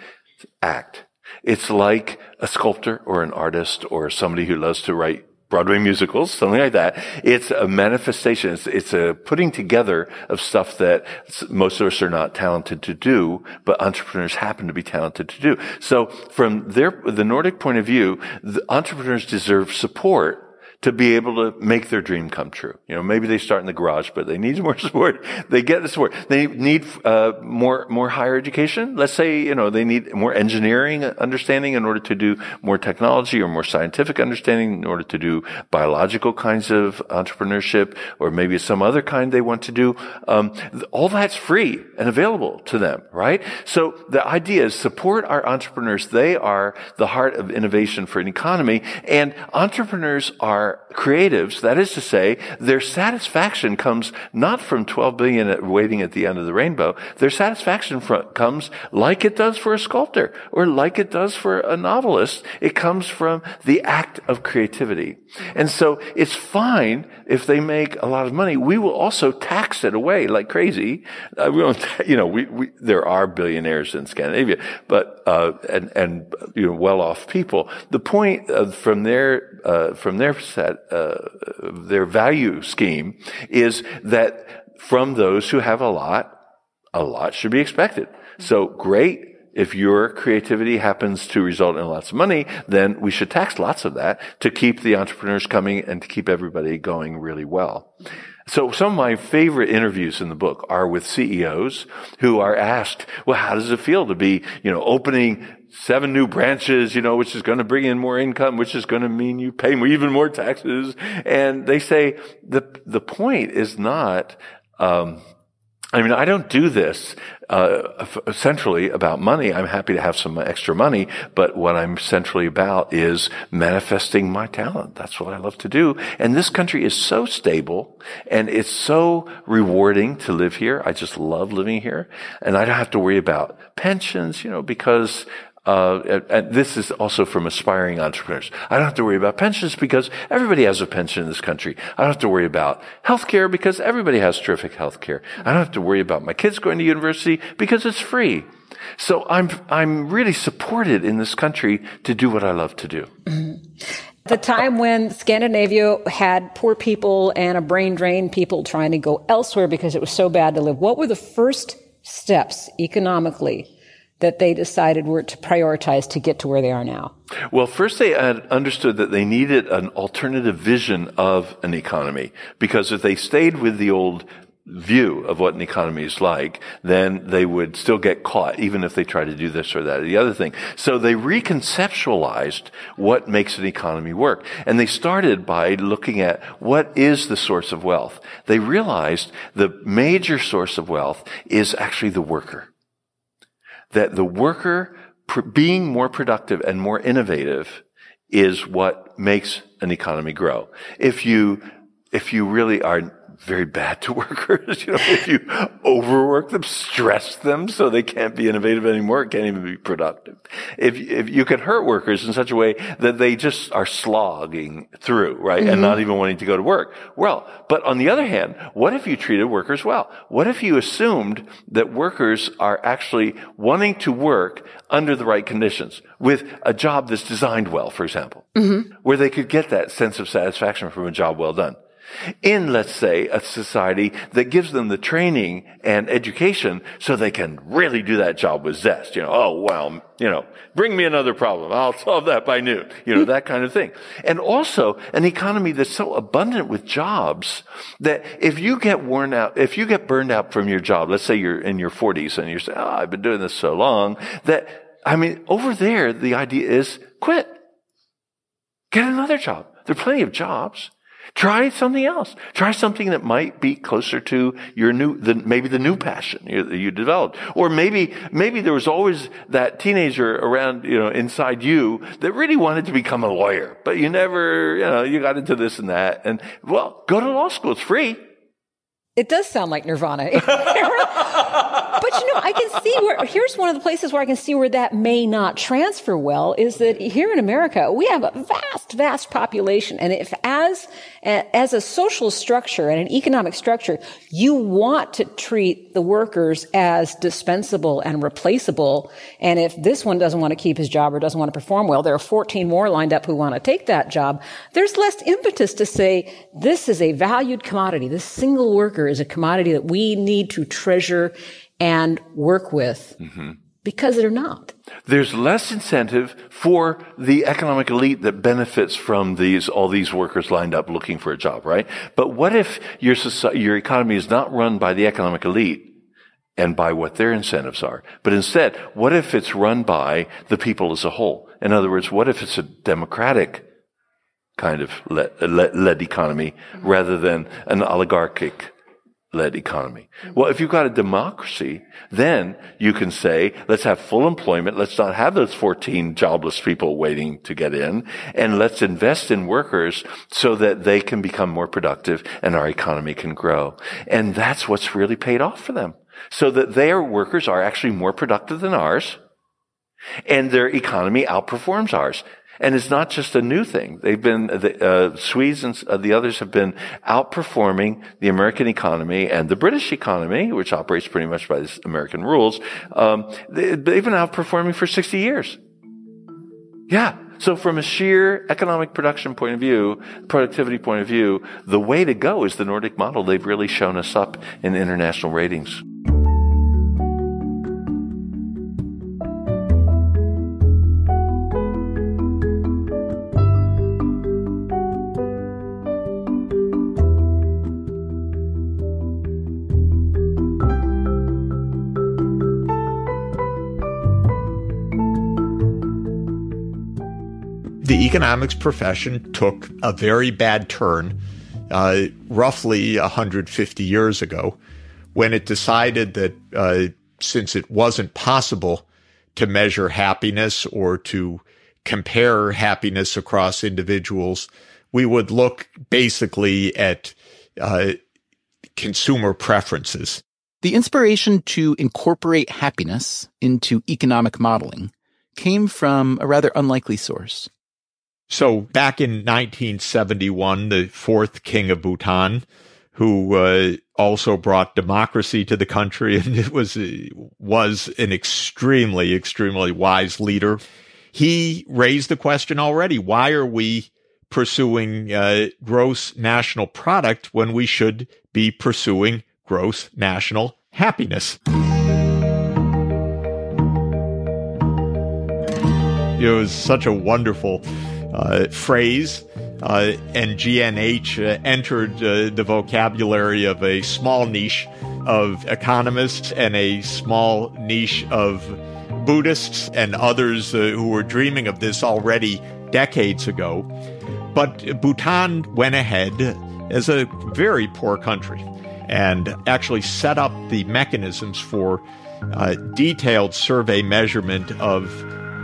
act. It's like a sculptor or an artist or somebody who loves to write Broadway musicals, something like that. It's a manifestation. It's, it's, a putting together of stuff that most of us are not talented to do, but entrepreneurs happen to be talented to do. So from their, the Nordic point of view, the entrepreneurs deserve support to be able to make their dream come true. You know, maybe they start in the garage, but they need more support. They get the support. They need uh, more more higher education. Let's say you know they need more engineering understanding in order to do more technology or more scientific understanding in order to do biological kinds of entrepreneurship or maybe some other kind they want to do. Um, all that's free and available to them, right? So the idea is support our entrepreneurs. They are the heart of innovation for an economy, and entrepreneurs are are creatives. That is to say, their satisfaction comes not from 12 billion waiting at the end of the rainbow. Their satisfaction comes like it does for a sculptor or like it does for a novelist. It comes from the act of creativity. And so it's fine if they make a lot of money. We will also tax it away like crazy. Uh, we don't, you know, we, we, there are billionaires in Scandinavia, but, uh, and, and, you know, well-off people. The point uh, from their, uh, from their set, uh, their value scheme is that from those who have a lot, a lot should be expected. So great. If your creativity happens to result in lots of money, then we should tax lots of that to keep the entrepreneurs coming and to keep everybody going really well. So some of my favorite interviews in the book are with CEOs who are asked, well, how does it feel to be, you know, opening seven new branches, you know, which is going to bring in more income, which is going to mean you pay even more taxes. And they say the, the point is not, um, I mean, I don't do this uh, centrally about money. I'm happy to have some extra money, but what I'm centrally about is manifesting my talent. That's what I love to do. And this country is so stable and it's so rewarding to live here. I just love living here, and I don't have to worry about pensions, you know, because uh, and, this is also from aspiring entrepreneurs. I don't have to worry about pensions because everybody has a pension in this country. I don't have to worry about healthcare because everybody has terrific healthcare. I don't have to worry about my kids going to university because it's free. So I'm, I'm really supported in this country to do what I love to do. The time when Scandinavia had poor people and a brain drain, people trying to go elsewhere because it was so bad to live. What were the first steps economically that they decided were to prioritize to get to where they are now? Well, first they understood that they needed an alternative vision of an economy because if they stayed with the old view of what an economy is like, then they would still get caught, even if they try to do this or that or the other thing. So they reconceptualized what makes an economy work. And they started by looking at what is the source of wealth. They realized the major source of wealth is actually the worker that the worker being more productive and more innovative is what makes an economy grow. If you, if you really are very bad to workers. You know, if you overwork them, stress them so they can't be innovative anymore, can't even be productive. If, if you can hurt workers in such a way that they just are slogging through, right? Mm-hmm. And not even wanting to go to work. Well, but on the other hand, what if you treated workers well? What if you assumed that workers are actually wanting to work under the right conditions with a job that's designed well, for example, mm-hmm. where they could get that sense of satisfaction from a job well done? In, let's say, a society that gives them the training and education so they can really do that job with zest. You know, oh, well, you know, bring me another problem. I'll solve that by noon. You know, that kind of thing. And also an economy that's so abundant with jobs that if you get worn out, if you get burned out from your job, let's say you're in your 40s and you're saying, oh, I've been doing this so long that, I mean, over there, the idea is quit. Get another job. There are plenty of jobs. Try something else. Try something that might be closer to your new, the, maybe the new passion you, you developed. Or maybe, maybe there was always that teenager around, you know, inside you that really wanted to become a lawyer, but you never, you know, you got into this and that. And well, go to law school. It's free. It does sound like Nirvana. but you know, I can see where, here's one of the places where I can see where that may not transfer well is that here in America, we have a vast, vast population. And if as, as a social structure and an economic structure, you want to treat the workers as dispensable and replaceable. And if this one doesn't want to keep his job or doesn't want to perform well, there are 14 more lined up who want to take that job. There's less impetus to say, this is a valued commodity. This single worker is a commodity that we need to treasure and work with mm-hmm. because they're not. There's less incentive for the economic elite that benefits from these, all these workers lined up looking for a job, right? But what if your society, your economy is not run by the economic elite? and by what their incentives are. But instead, what if it's run by the people as a whole? In other words, what if it's a democratic kind of led, led economy rather than an oligarchic led economy. Well, if you've got a democracy, then you can say, let's have full employment. Let's not have those 14 jobless people waiting to get in. And let's invest in workers so that they can become more productive and our economy can grow. And that's what's really paid off for them. So that their workers are actually more productive than ours and their economy outperforms ours. And it's not just a new thing. They've been, the uh, Swedes and uh, the others have been outperforming the American economy and the British economy, which operates pretty much by American rules. Um, they, have been outperforming for 60 years. Yeah. So from a sheer economic production point of view, productivity point of view, the way to go is the Nordic model. They've really shown us up in international ratings. The economics profession took a very bad turn uh, roughly 150 years ago when it decided that uh, since it wasn't possible to measure happiness or to compare happiness across individuals, we would look basically at uh, consumer preferences. The inspiration to incorporate happiness into economic modeling came from a rather unlikely source. So back in 1971, the fourth king of Bhutan, who uh, also brought democracy to the country, and it was was an extremely, extremely wise leader. He raised the question already: Why are we pursuing uh, gross national product when we should be pursuing gross national happiness? It was such a wonderful uh, phrase. Uh, and GNH uh, entered uh, the vocabulary of a small niche of economists and a small niche of Buddhists and others uh, who were dreaming of this already decades ago. But Bhutan went ahead as a very poor country and actually set up the mechanisms for uh, detailed survey measurement of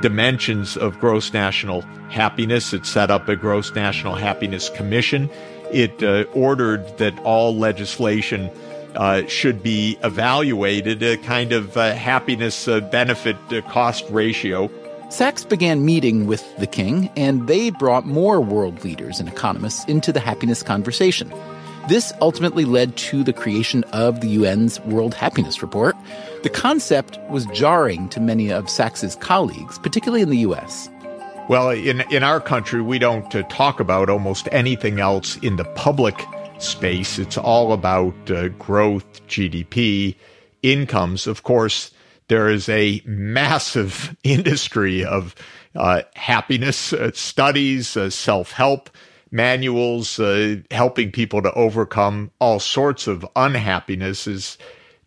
dimensions of gross national happiness. It set up a gross national happiness commission. It uh, ordered that all legislation uh, should be evaluated, a kind of uh, happiness uh, benefit uh, cost ratio. Sachs began meeting with the king, and they brought more world leaders and economists into the happiness conversation. This ultimately led to the creation of the UN's World Happiness Report, the concept was jarring to many of Sachs's colleagues, particularly in the U.S. Well, in, in our country, we don't uh, talk about almost anything else in the public space. It's all about uh, growth, GDP, incomes. Of course, there is a massive industry of uh, happiness uh, studies, uh, self help manuals, uh, helping people to overcome all sorts of unhappiness is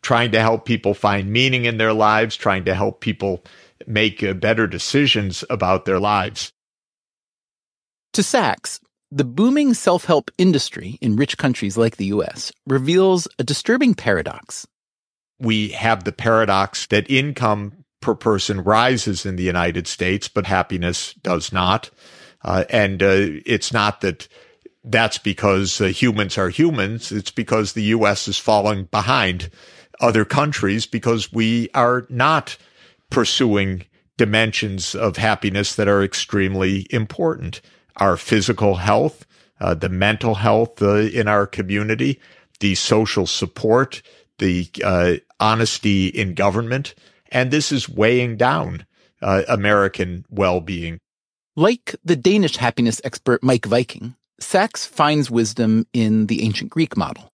trying to help people find meaning in their lives, trying to help people make uh, better decisions about their lives. To Sachs, the booming self help industry in rich countries like the US reveals a disturbing paradox. We have the paradox that income per person rises in the United States, but happiness does not. Uh, and uh, it's not that that's because uh, humans are humans. It's because the U.S. is falling behind other countries because we are not pursuing dimensions of happiness that are extremely important. Our physical health, uh, the mental health uh, in our community, the social support, the uh, honesty in government. And this is weighing down uh, American well being. Like the Danish happiness expert Meik Wiking, Sachs finds wisdom in the ancient Greek model.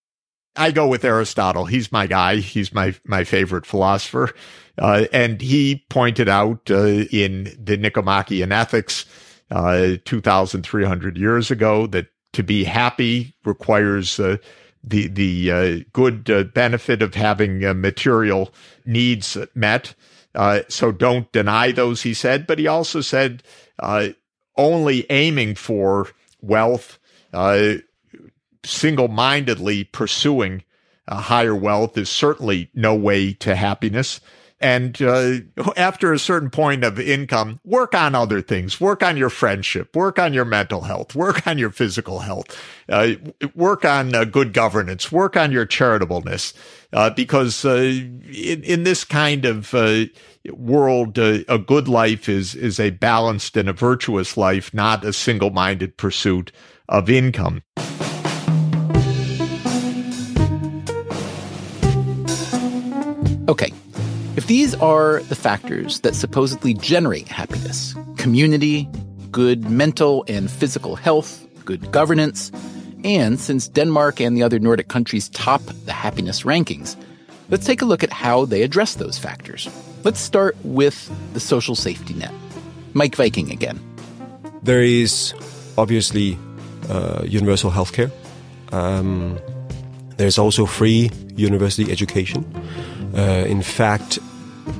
I go with Aristotle. He's my guy. He's my my favorite philosopher, uh, and he pointed out uh, in the Nicomachean Ethics, uh, two thousand three hundred years ago, that to be happy requires uh, the the uh, good uh, benefit of having material needs met. so don't deny those, he said. But he also said only aiming for wealth single mindedly pursuing uh, higher wealth is certainly no way to happiness. And uh, after a certain point of income, work on other things. Work on your friendship. Work on your mental health. Work on your physical health. Uh, work on uh, good governance. Work on your charitableness. Uh, because in, in, this kind of world, a good life is is a balanced and a virtuous life, not a single minded pursuit of income. If these are the factors that supposedly generate happiness community, good mental and physical health, good governance, and since Denmark and the other Nordic countries top the happiness rankings, let's take a look at how they address those factors. Let's start with the social safety net. Meik Wiking again. There is obviously uh, universal healthcare. Um, there's also free university education. Uh, in fact,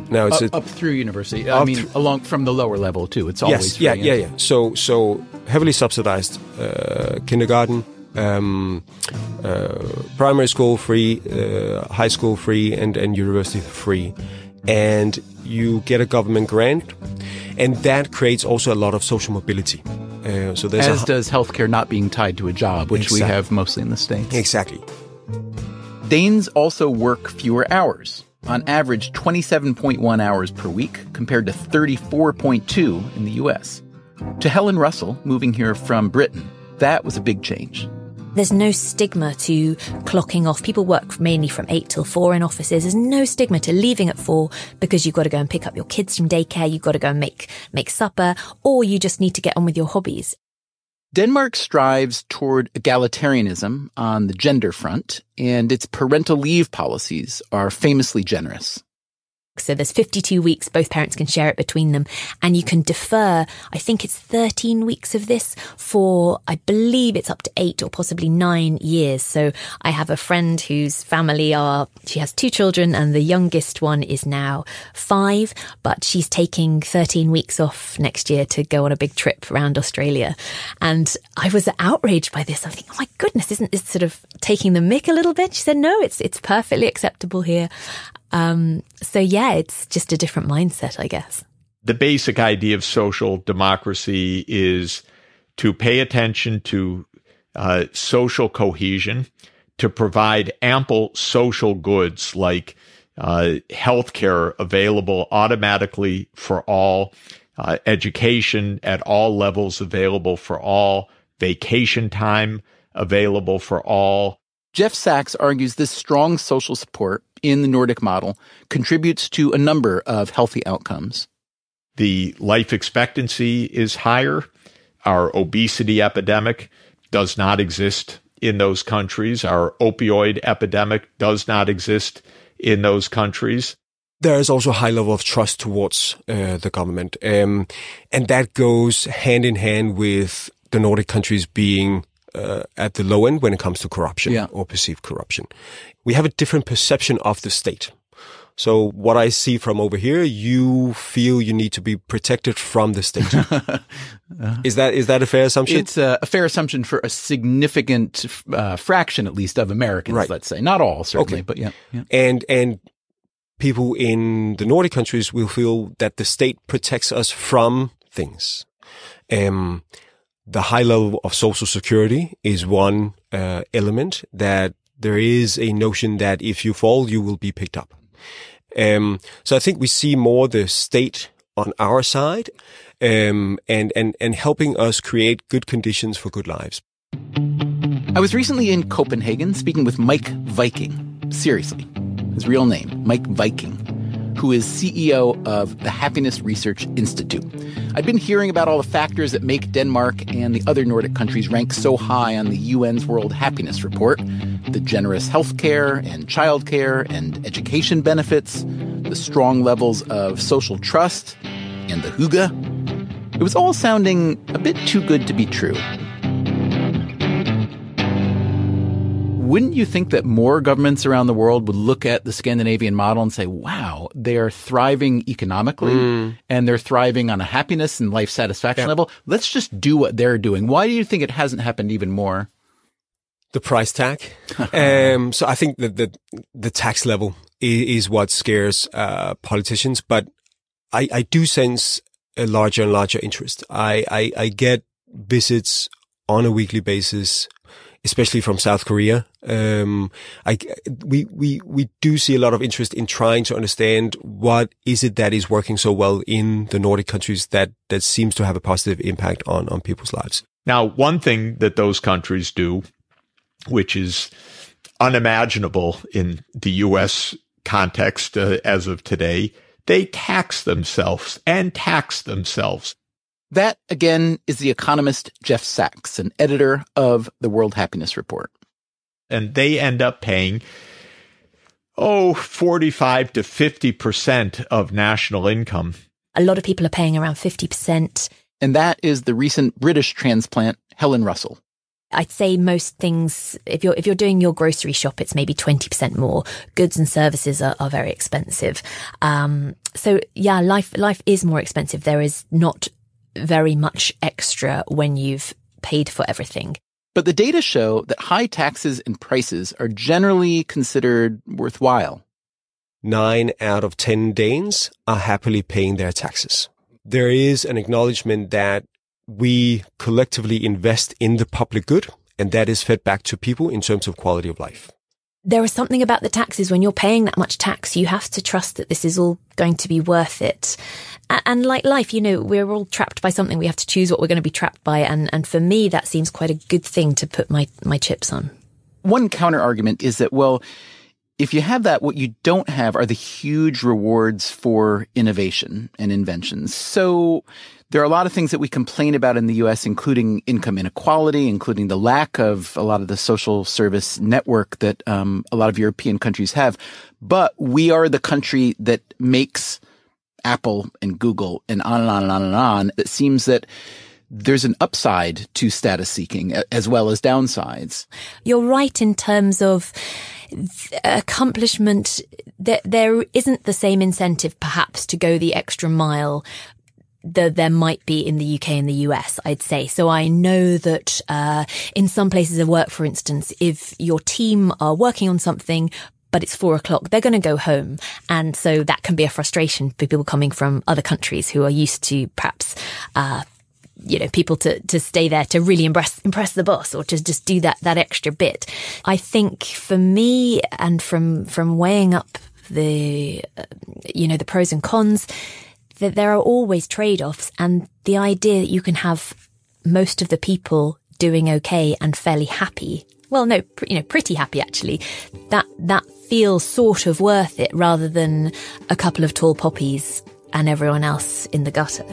now it's up, a, up through university. I mean, th- along from the lower level too. It's always yes, yeah, yeah, yeah. So, so heavily subsidized uh, kindergarten, um, uh, primary school free, uh, high school free, and and university free, and you get a government grant, and that creates also a lot of social mobility. Uh, so there's as a, does healthcare not being tied to a job, which exactly. we have mostly in the states. Exactly. Danes also work fewer hours, on average 27.1 hours per week compared to 34.2 in the US. To Helen Russell, moving here from Britain, that was a big change. There's no stigma to clocking off. People work mainly from 8 till 4 in offices. There's no stigma to leaving at 4 because you've got to go and pick up your kids from daycare, you've got to go and make, make supper, or you just need to get on with your hobbies. Denmark strives toward egalitarianism on the gender front, and its parental leave policies are famously generous. So there's 52 weeks, both parents can share it between them, and you can defer, I think it's 13 weeks of this for, I believe it's up to eight or possibly nine years. So I have a friend whose family are, she has two children and the youngest one is now five, but she's taking 13 weeks off next year to go on a big trip around Australia. And I was outraged by this. I think, oh my goodness, isn't this sort of taking the mick a little bit? She said, no, it's, it's perfectly acceptable here. Um, so yeah, it's just a different mindset, I guess. The basic idea of social democracy is to pay attention to uh, social cohesion, to provide ample social goods like uh, healthcare available automatically for all, uh, education at all levels available for all, vacation time available for all. Jeff Sachs argues this strong social support in the Nordic model contributes to a number of healthy outcomes. The life expectancy is higher. Our obesity epidemic does not exist in those countries. Our opioid epidemic does not exist in those countries. There is also a high level of trust towards uh, the government. Um, and that goes hand in hand with the Nordic countries being uh, at the low end when it comes to corruption yeah. or perceived corruption. We have a different perception of the state. So what I see from over here, you feel you need to be protected from the state. is that is that a fair assumption? It's a, a fair assumption for a significant uh, fraction, at least, of Americans. Right. Let's say not all, certainly, okay. but yeah, yeah. And and people in the Nordic countries will feel that the state protects us from things. Um, the high level of social security is one uh, element that there is a notion that if you fall, you will be picked up. Um, so I think we see more the state on our side, um, and, and, and helping us create good conditions for good lives. I was recently in Copenhagen speaking with Meik Wiking. Seriously, his real name, Meik Wiking who is CEO of the Happiness Research Institute. I'd been hearing about all the factors that make Denmark and the other Nordic countries rank so high on the UN's World Happiness Report the generous health care and child care and education benefits, the strong levels of social trust, and the hygge. It was all sounding a bit too good to be true. Wouldn't you think that more governments around the world would look at the Scandinavian model and say, wow, they are thriving economically mm. and they're thriving on a happiness and life satisfaction yeah. level. Let's just do what they're doing. Why do you think it hasn't happened even more? The price tag. um, so I think that the, the tax level is, is what scares, uh, politicians, but I, I do sense a larger and larger interest. I, I, I get visits on a weekly basis, especially from South Korea. Um, I, we, we, we do see a lot of interest in trying to understand what is it that is working so well in the Nordic countries that, that seems to have a positive impact on, on people's lives. Now, one thing that those countries do, which is unimaginable in the U.S. context uh, as of today, they tax themselves and tax themselves. That, again, is the economist Jeff Sachs, an editor of the World Happiness Report. And they end up paying, oh, 45 to 50% of national income. A lot of people are paying around 50%. And that is the recent British transplant, Helen Russell. I'd say most things, if you're, if you're doing your grocery shop, it's maybe 20% more. Goods and services are, are very expensive. Um, so yeah, life, life is more expensive. There is not very much extra when you've paid for everything. But the data show that high taxes and prices are generally considered worthwhile. Nine out of 10 Danes are happily paying their taxes. There is an acknowledgement that we collectively invest in the public good, and that is fed back to people in terms of quality of life. There is something about the taxes when you're paying that much tax, you have to trust that this is all going to be worth it. And like life, you know, we're all trapped by something. We have to choose what we're going to be trapped by. And, and for me, that seems quite a good thing to put my, my chips on. One counter argument is that, well, if you have that, what you don't have are the huge rewards for innovation and inventions. So there are a lot of things that we complain about in the US, including income inequality, including the lack of a lot of the social service network that um, a lot of European countries have. But we are the country that makes Apple and Google and on and on and on and on. It seems that there's an upside to status seeking as well as downsides. You're right in terms of accomplishment. There, there isn't the same incentive perhaps to go the extra mile that there might be in the UK and the US, I'd say. So I know that uh, in some places of work, for instance, if your team are working on something, but it's four o'clock, they're going to go home. And so that can be a frustration for people coming from other countries who are used to perhaps, uh, you know, people to, to stay there to really impress, impress the boss or to just do that, that extra bit. I think for me and from, from weighing up the, uh, you know, the pros and cons, that there are always trade-offs and the idea that you can have most of the people doing okay and fairly happy. Well, no, you know, pretty happy actually. That, that feels sort of worth it rather than a couple of tall poppies and everyone else in the gutter.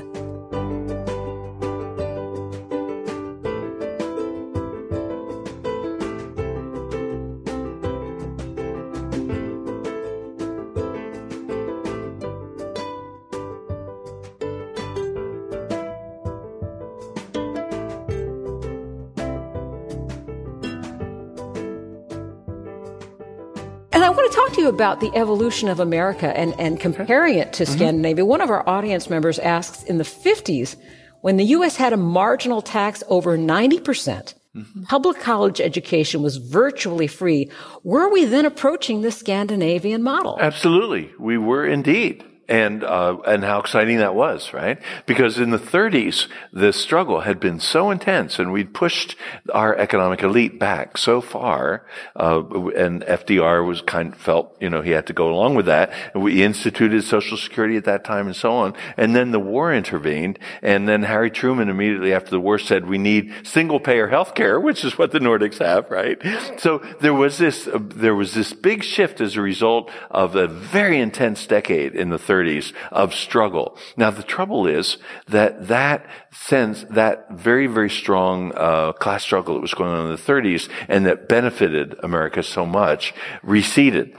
You about the evolution of America and, and comparing it to mm-hmm. Scandinavia. One of our audience members asks in the 50s, when the U.S. had a marginal tax over 90%, percent mm-hmm. public college education was virtually free. Were we then approaching the Scandinavian model? Absolutely. We were indeed and uh, and how exciting that was, right? Because in the 30s, the struggle had been so intense, and we'd pushed our economic elite back so far, uh, and FDR was kind of felt, you know, he had to go along with that. We instituted Social Security at that time, and so on. And then the war intervened, and then Harry Truman immediately after the war said we need single payer health care, which is what the Nordics have, right? So there was this uh, there was this big shift as a result of a very intense decade in the 30s 30s of struggle. Now the trouble is that that sense, that very, very strong uh, class struggle that was going on in the 30s and that benefited America so much receded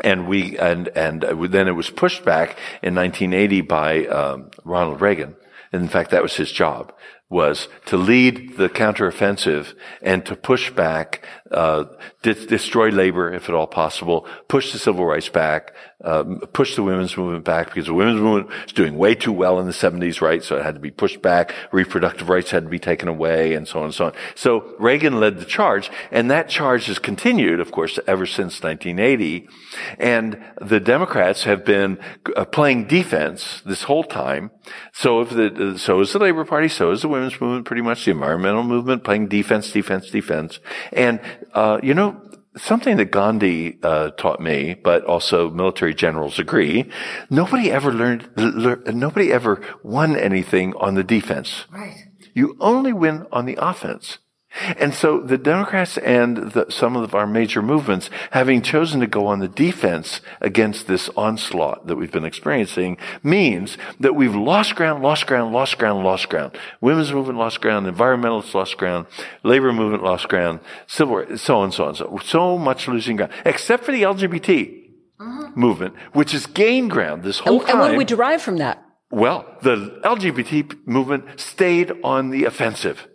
and we and and then it was pushed back in 1980 by um, Ronald Reagan. And in fact, that was his job was to lead the counteroffensive and to push back, uh, de- destroy labor if at all possible, push the civil rights back, um, push the women's movement back because the women's movement was doing way too well in the 70s, right? So it had to be pushed back. Reproductive rights had to be taken away and so on and so on. So Reagan led the charge and that charge has continued, of course, ever since 1980. And the Democrats have been uh, playing defense this whole time. So if the, so is the Labor Party, so is the women's movement, pretty much the environmental movement playing defense, defense, defense. And, uh, you know, something that Gandhi uh, taught me, but also military generals agree. Nobody ever learned. Le- nobody ever won anything on the defense. Right. You only win on the offense. And so the Democrats and the, some of our major movements, having chosen to go on the defense against this onslaught that we've been experiencing, means that we've lost ground, lost ground, lost ground, lost ground. Women's movement lost ground, environmentalists lost ground, labor movement lost ground, civil rights, so on, so on, so so much losing ground, except for the LGBT uh-huh. movement, which has gained ground this whole and, time. And what do we derive from that? Well, the LGBT movement stayed on the offensive.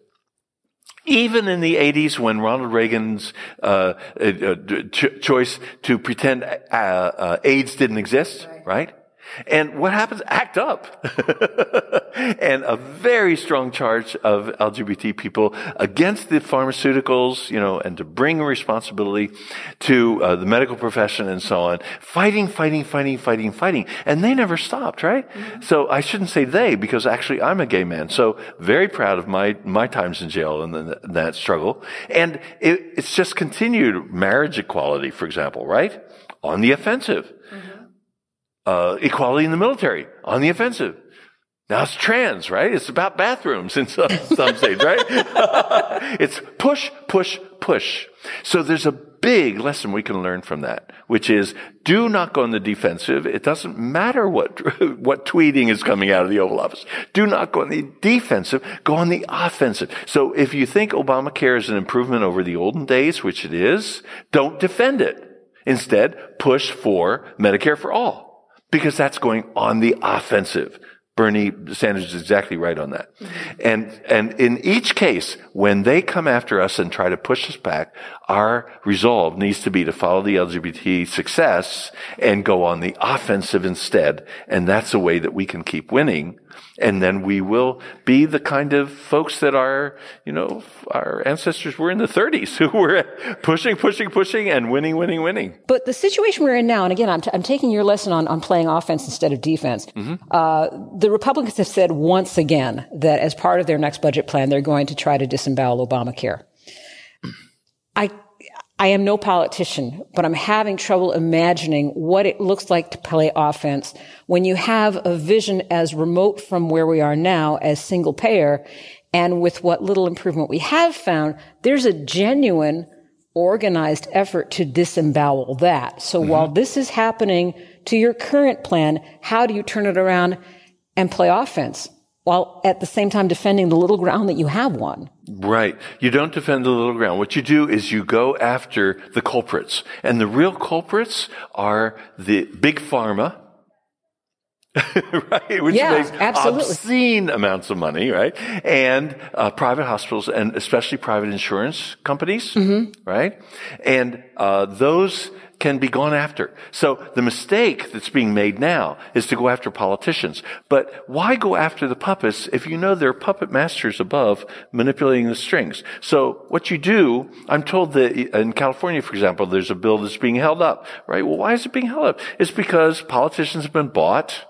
Even in the 80s when Ronald Reagan's uh, uh, ch- choice to pretend uh, uh AIDS didn't exist, right? And what happens? ACT UP. and a very strong charge of LGBT people against the pharmaceuticals, you know, and to bring responsibility to uh, the medical profession and so on. Fighting, fighting, fighting, fighting, fighting. And they never stopped, right? Mm-hmm. So I shouldn't say they because actually I'm a gay man. So very proud of my, my times in jail and that struggle. And it, it's just continued marriage equality, for example, right? On the offensive. Uh, equality in the military on the offensive. Now it's trans, right? It's about bathrooms in some, some states, right? it's push, push, push. So there's a big lesson we can learn from that, which is do not go on the defensive. It doesn't matter what, what tweeting is coming out of the Oval Office. Do not go on the defensive. Go on the offensive. So if you think Obamacare is an improvement over the olden days, which it is, don't defend it. Instead, push for Medicare for all because that's going on the offensive. Bernie Sanders is exactly right on that. And, and in each case, when they come after us and try to push us back, our resolve needs to be to follow the LGBT success and go on the offensive instead. And that's a way that we can keep winning and then we will be the kind of folks that our, you know, our ancestors were in the 30s who were pushing, pushing, pushing and winning, winning, winning. But the situation we're in now, and again, I'm, t- I'm taking your lesson on, on playing offense instead of defense. Mm-hmm. Uh, the Republicans have said once again that as part of their next budget plan, they're going to try to disembowel Obamacare. I I am no politician, but I'm having trouble imagining what it looks like to play offense when you have a vision as remote from where we are now as single payer. And with what little improvement we have found, there's a genuine organized effort to disembowel that. So mm-hmm. while this is happening to your current plan, how do you turn it around and play offense? while at the same time defending the little ground that you have won. Right. You don't defend the little ground. What you do is you go after the culprits. And the real culprits are the big pharma, right? Which yeah, makes absolutely. obscene amounts of money, right? And uh, private hospitals and especially private insurance companies, mm-hmm. right? And uh, those can be gone after. So the mistake that's being made now is to go after politicians. But why go after the puppets if you know there are puppet masters above manipulating the strings? So what you do, I'm told that in California, for example, there's a bill that's being held up, right? Well, why is it being held up? It's because politicians have been bought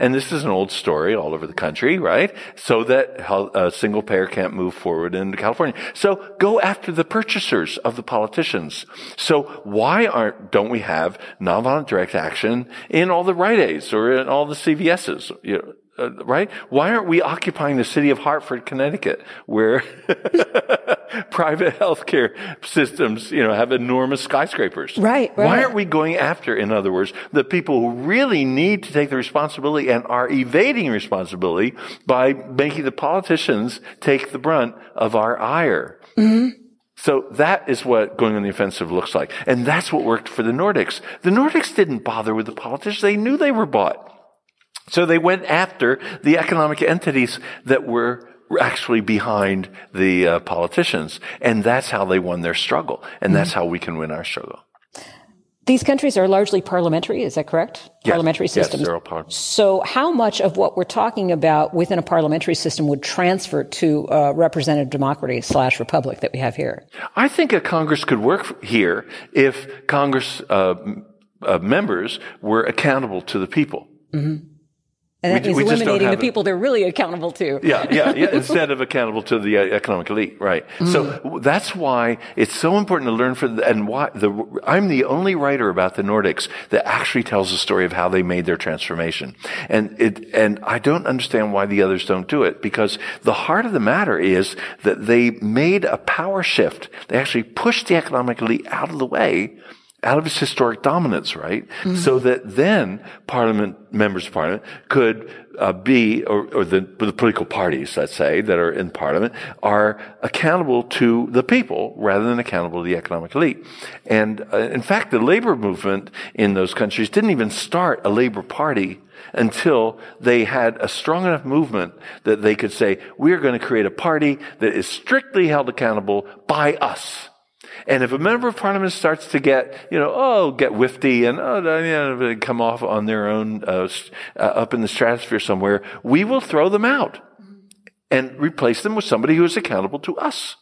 and this is an old story all over the country, right? So that a single payer can't move forward in California. So go after the purchasers of the politicians. So why aren't, don't we have nonviolent direct action in all the Rite Aids or in all the CVSs? You know, uh, right? Why aren't we occupying the city of Hartford, Connecticut, where private healthcare systems, you know, have enormous skyscrapers? Right, right. Why aren't we going after, in other words, the people who really need to take the responsibility and are evading responsibility by making the politicians take the brunt of our ire? Mm-hmm. So that is what going on the offensive looks like. And that's what worked for the Nordics. The Nordics didn't bother with the politicians. They knew they were bought. So they went after the economic entities that were actually behind the uh, politicians. And that's how they won their struggle. And that's how we can win our struggle. These countries are largely parliamentary, is that correct? Yes. Parliamentary systems. Yes, par- so, how much of what we're talking about within a parliamentary system would transfer to a representative democracy slash republic that we have here? I think a Congress could work here if Congress uh, uh, members were accountable to the people. Mm-hmm. And that We- means we eliminating the it. people they're really accountable to. Yeah, yeah, yeah. Instead of accountable to the uh, economic elite, right? So that's why it's so important to learn from the, and why the I'm the only writer about the Nordics that actually tells the story of how they made their transformation, and it and I don't understand why the others don't do it because the heart of the matter is that they made a power shift. They actually pushed the economic elite out of the way out of its historic dominance, right? So that then parliament, members of parliament could uh, be, or, or the, the political parties, let's say, that are in parliament are accountable to the people rather than accountable to the economic elite. And uh, in fact, the labor movement in those countries didn't even start a labor party until they had a strong enough movement that they could say, we are going to create a party that is strictly held accountable by us. And if a member of parliament starts to get, you know, oh, get wifty and oh, you know, come off on their own uh, uh, up in the stratosphere somewhere, we will throw them out and replace them with somebody who is accountable to us.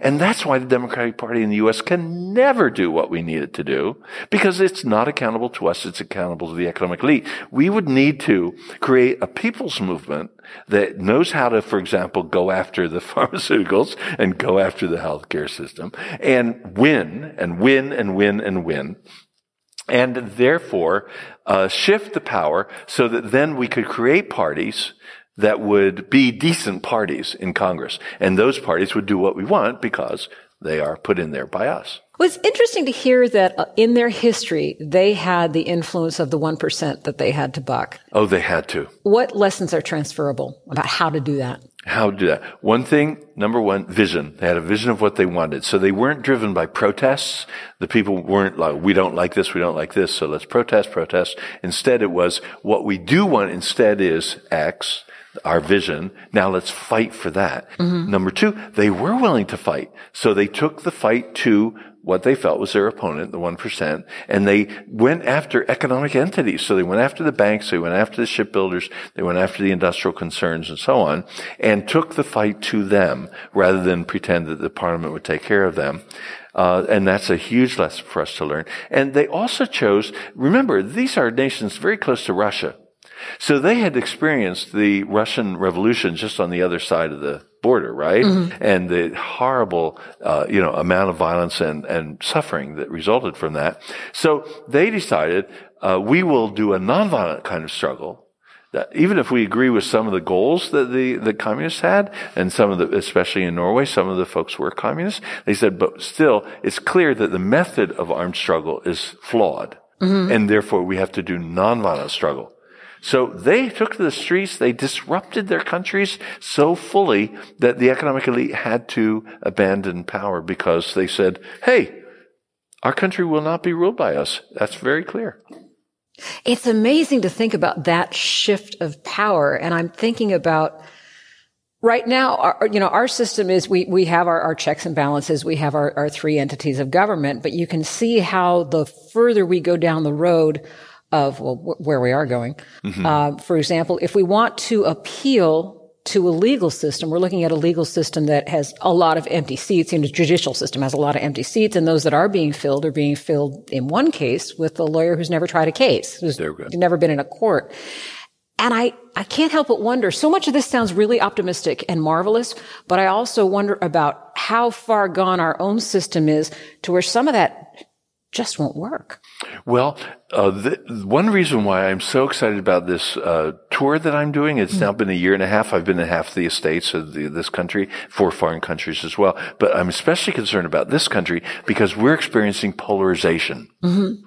And that's why the Democratic Party in the U.S. can never do what we need it to do because it's not accountable to us. It's accountable to the economic elite. We would need to create a people's movement that knows how to, for example, go after the pharmaceuticals and go after the healthcare system and win and win and win and win and therefore uh, shift the power so that then we could create parties that would be decent parties in Congress. And those parties would do what we want because they are put in there by us. Well, it's interesting to hear that uh, in their history, they had the influence of the 1% that they had to buck. Oh, they had to. What lessons are transferable about how to do that? How to do that? One thing, number one, vision. They had a vision of what they wanted. So they weren't driven by protests. The people weren't like, we don't like this, we don't like this, so let's protest, protest. Instead, it was what we do want instead is X, our vision. Now let's fight for that. Mm-hmm. Number two, they were willing to fight. So they took the fight to what they felt was their opponent, the 1%, and they went after economic entities. So they went after the banks, they went after the shipbuilders, they went after the industrial concerns and so on, and took the fight to them rather than pretend that the parliament would take care of them. Uh, and that's a huge lesson for us to learn. And they also chose, remember, these are nations very close to Russia. So they had experienced the Russian Revolution just on the other side of the border, right? And the horrible, uh, you know, amount of violence and, and suffering that resulted from that. So they decided, uh, we will do a nonviolent kind of struggle. That even if we agree with some of the goals that the, the communists had, and some of the, especially in Norway, some of the folks were communists, they said, but still, it's clear that the method of armed struggle is flawed. And therefore we have to do nonviolent struggle. So they took to the streets, they disrupted their countries so fully that the economic elite had to abandon power because they said, hey, our country will not be ruled by us. That's very clear. It's amazing to think about that shift of power. And I'm thinking about right now, our, you know, our system is we, we have our, our checks and balances. We have our, our three entities of government, but you can see how the further we go down the road of, well, wh- where we are going. Uh, for example, if we want to appeal to a legal system, we're looking at a legal system that has a lot of empty seats. And the judicial system has a lot of empty seats, and those that are being filled are being filled in one case with a lawyer who's never tried a case, who's There we go. never been in a court. And I, I can't help but wonder, so much of this sounds really optimistic and marvelous, but I also wonder about how far gone our own system is to where some of that just won't work. Well, uh, the, one reason why I'm so excited about this uh, tour that I'm doing, it's now been a year and a half. I've been in half the estates of the, this country, four foreign countries as well. But I'm especially concerned about this country because we're experiencing polarization,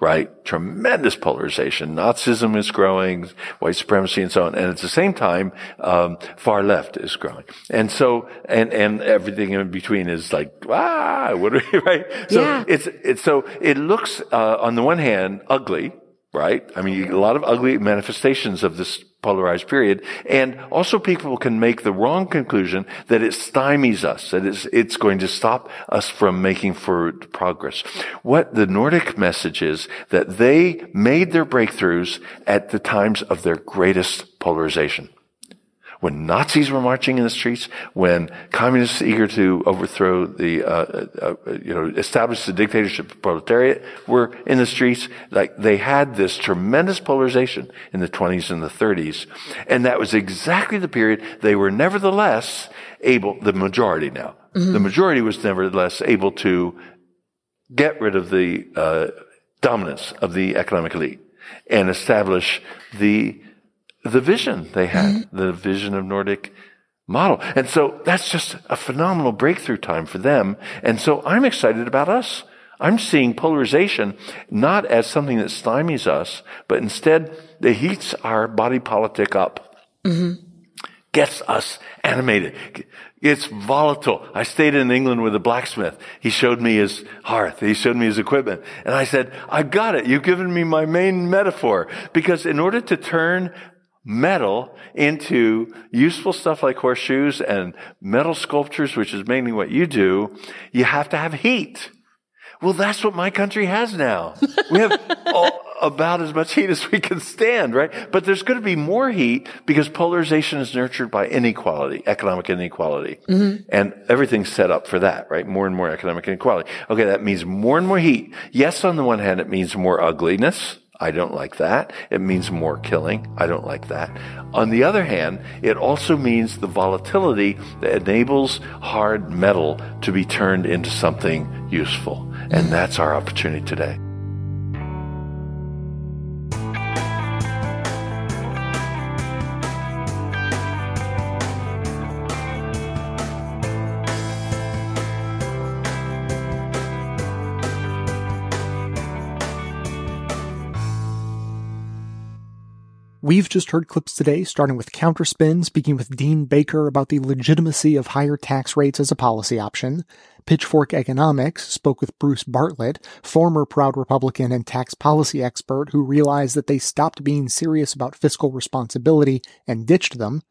right? Tremendous polarization. Nazism is growing, white supremacy and so on. And at the same time, um, far left is growing. And so, and, and everything in between is like, ah, what are we, right? So Yeah. it's, it's, so it looks, uh, on the one hand, ugly, right? I mean, a lot of ugly manifestations of this polarized period. And also people can make the wrong conclusion that it stymies us, that it's, it's going to stop us from making forward progress. What the Nordic message is that they made their breakthroughs at the times of their greatest polarization when Nazis were marching in the streets, when communists eager to overthrow the, uh, uh, uh, you know, establish the dictatorship of proletariat were in the streets, like they had this tremendous polarization in the 20s and the 30s. And that was exactly the period they were nevertheless able, the majority now, mm-hmm. the majority was nevertheless able to get rid of the, uh, dominance of the economic elite and establish the the vision they had, the vision of Nordic model. And so that's just a phenomenal breakthrough time for them. And so I'm excited about us. I'm seeing polarization not as something that stymies us, but instead that heats our body politic up. Mm-hmm. Gets us animated. It's volatile. I stayed in England with a blacksmith. He showed me his hearth. He showed me his equipment. And I said, I got it. You've given me my main metaphor. Because in order to turn metal into useful stuff like horseshoes and metal sculptures, which is mainly what you do, you have to have heat. Well, that's what my country has now. We have all, about as much heat as we can stand, right? But there's going to be more heat because polarization is nurtured by inequality, economic inequality. Mm-hmm. And everything's set up for that, right? More and more economic inequality. Okay, that means more and more heat. Yes, on the one hand, it means more ugliness I don't like that. It means more killing. I don't like that. On the other hand, it also means the volatility that enables hard metal to be turned into something useful. And that's our opportunity today. We've just heard clips today, starting with Counterspin speaking with Dean Baker about the legitimacy of higher tax rates as a policy option. Pitchfork Economics spoke with Bruce Bartlett, former proud Republican and tax policy expert who realized that they stopped being serious about fiscal responsibility and ditched them.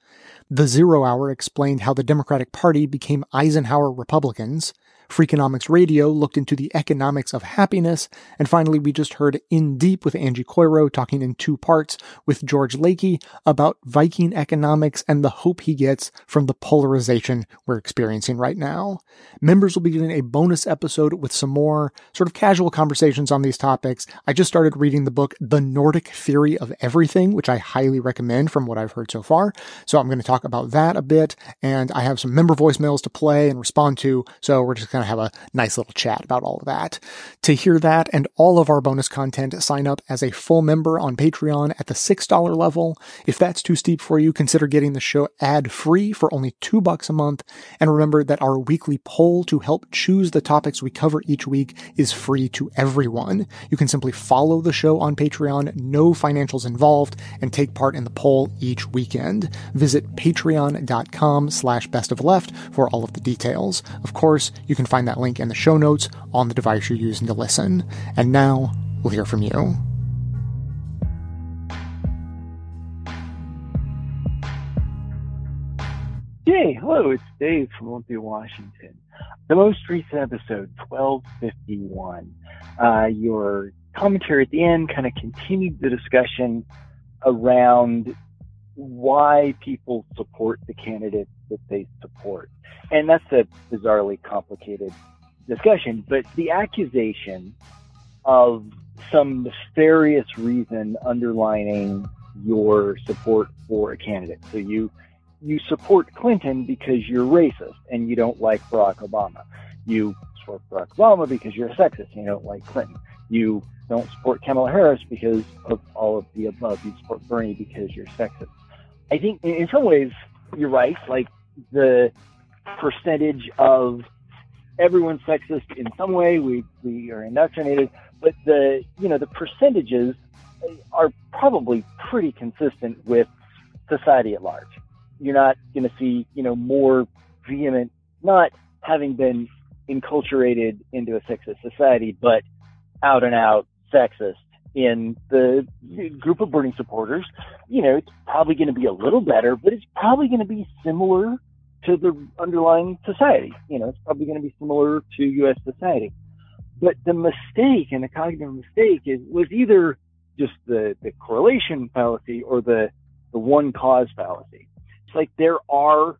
The Zero Hour explained how the Democratic Party became Eisenhower Republicans. Freakonomics Radio looked into the economics of happiness. And finally, we just heard In Deep with Angie Coiro talking in two parts with George Lakey about Viking economics and the hope he gets from the polarization we're experiencing right now. Members will be getting a bonus episode with some more sort of casual conversations on these topics. I just started reading the book, The Nordic Theory of Everything, which I highly recommend from what I've heard so far. So I'm going to talk about that a bit. And I have some member voicemails to play and respond to. So we're just going to have a nice little chat about all of that. To hear that and all of our bonus content, sign up as a full member on Patreon at the $6 level. If that's too steep for you, consider getting the show ad free for only two bucks a month. And remember that our weekly poll to help choose the topics we cover each week is free to everyone. You can simply follow the show on Patreon, no financials involved, and take part in the poll each weekend. Visit patreon.com slash best of left for all of the details. Of course, you can can find that link in the show notes on the device you're using to listen. And now we'll hear from you. Hey, hello, it's Dave from Olympia, Washington. The most recent episode, 1251. Uh, your commentary at the end kind of continued the discussion around why people support the candidates that they support. And that's a bizarrely complicated discussion, but the accusation of some nefarious reason underlining your support for a candidate. So you you support Clinton because you're racist and you don't like Barack Obama. You support Barack Obama because you're a sexist and you don't like Clinton. You don't support Kamala Harris because of all of the above. You support Bernie because you're sexist. I think in some ways you're right. Like the percentage of everyone's sexist in some way. We we are indoctrinated, but the you know the percentages are probably pretty consistent with society at large. You're not going to see you know more vehement, not having been enculturated into a sexist society, but out and out sexist in the group of Bernie supporters, you know, it's probably going to be a little better, but it's probably going to be similar to the underlying society. You know, it's probably going to be similar to U.S. society. But the mistake and the cognitive mistake is was either just the, the correlation fallacy or the the one cause fallacy. It's like there are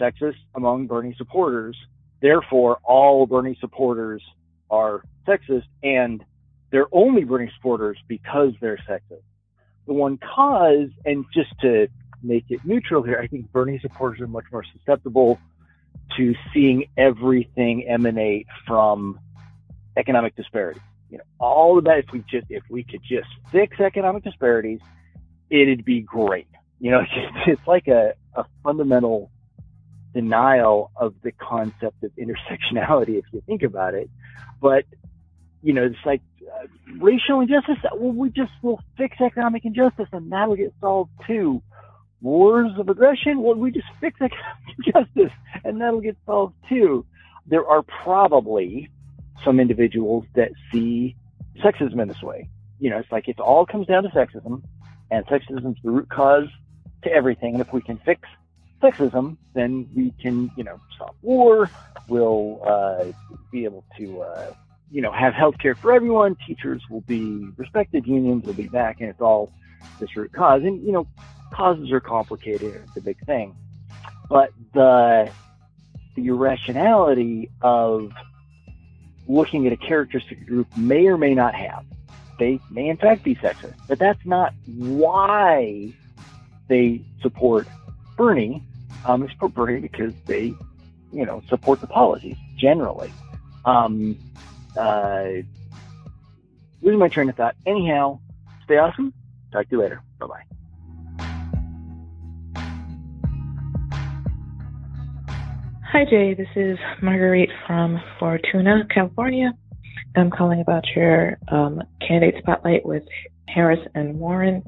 sexists among Bernie supporters, therefore all Bernie supporters are sexist and they're only Bernie supporters because they're sexist. The one cause, and just to make it neutral here, I think Bernie supporters are much more susceptible to seeing everything emanate from economic disparities. You know, all of that. If we just if we could just fix economic disparities, it'd be great. You know, it's, it's like a, a fundamental denial of the concept of intersectionality if you think about it. But you know, it's like uh, racial injustice. Well, we just will fix economic injustice and that'll get solved too. Wars of aggression. Well, we just fix economic injustice and that'll get solved too. There are probably some individuals that see sexism in this way. You know, it's like it all comes down to sexism, and sexism is the root cause to everything. And if we can fix sexism, then we can, you know, stop war. We'll uh, be able to, uh, you know, have health care for everyone. Teachers will be respected. Unions will be back, and it's all this root cause. And you know, causes are complicated. It's a big thing, but the the irrationality of looking at a characteristic group may or may not have. They may in fact be sexist, but that's not why they support Bernie. Um, they support Bernie because they, you know, support the policies generally. Um, uh, losing my train of thought. Anyhow, stay awesome. Talk to you later. Bye bye. Hi, Jay. This is Marguerite from Fortuna, California. I'm calling about your um, candidate spotlight with Harris and Warren.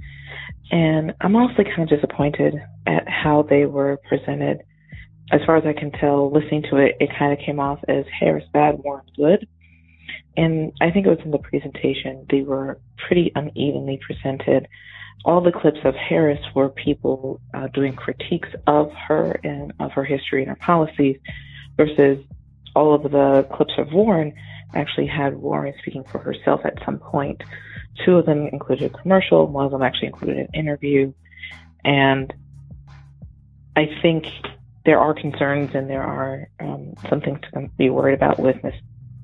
And I'm honestly kind of disappointed at how they were presented. As far as I can tell, listening to it, it kind of came off as Harris bad, Warren good. And I think it was in the presentation, they were pretty unevenly presented all the clips of Harris were people uh, doing critiques of her and of her history and her policies, versus all of the clips of Warren actually had Warren speaking for herself at some point. Two of them included a commercial, one of them actually included an interview. And I think there are concerns and there are um, some things to be worried about with Ms.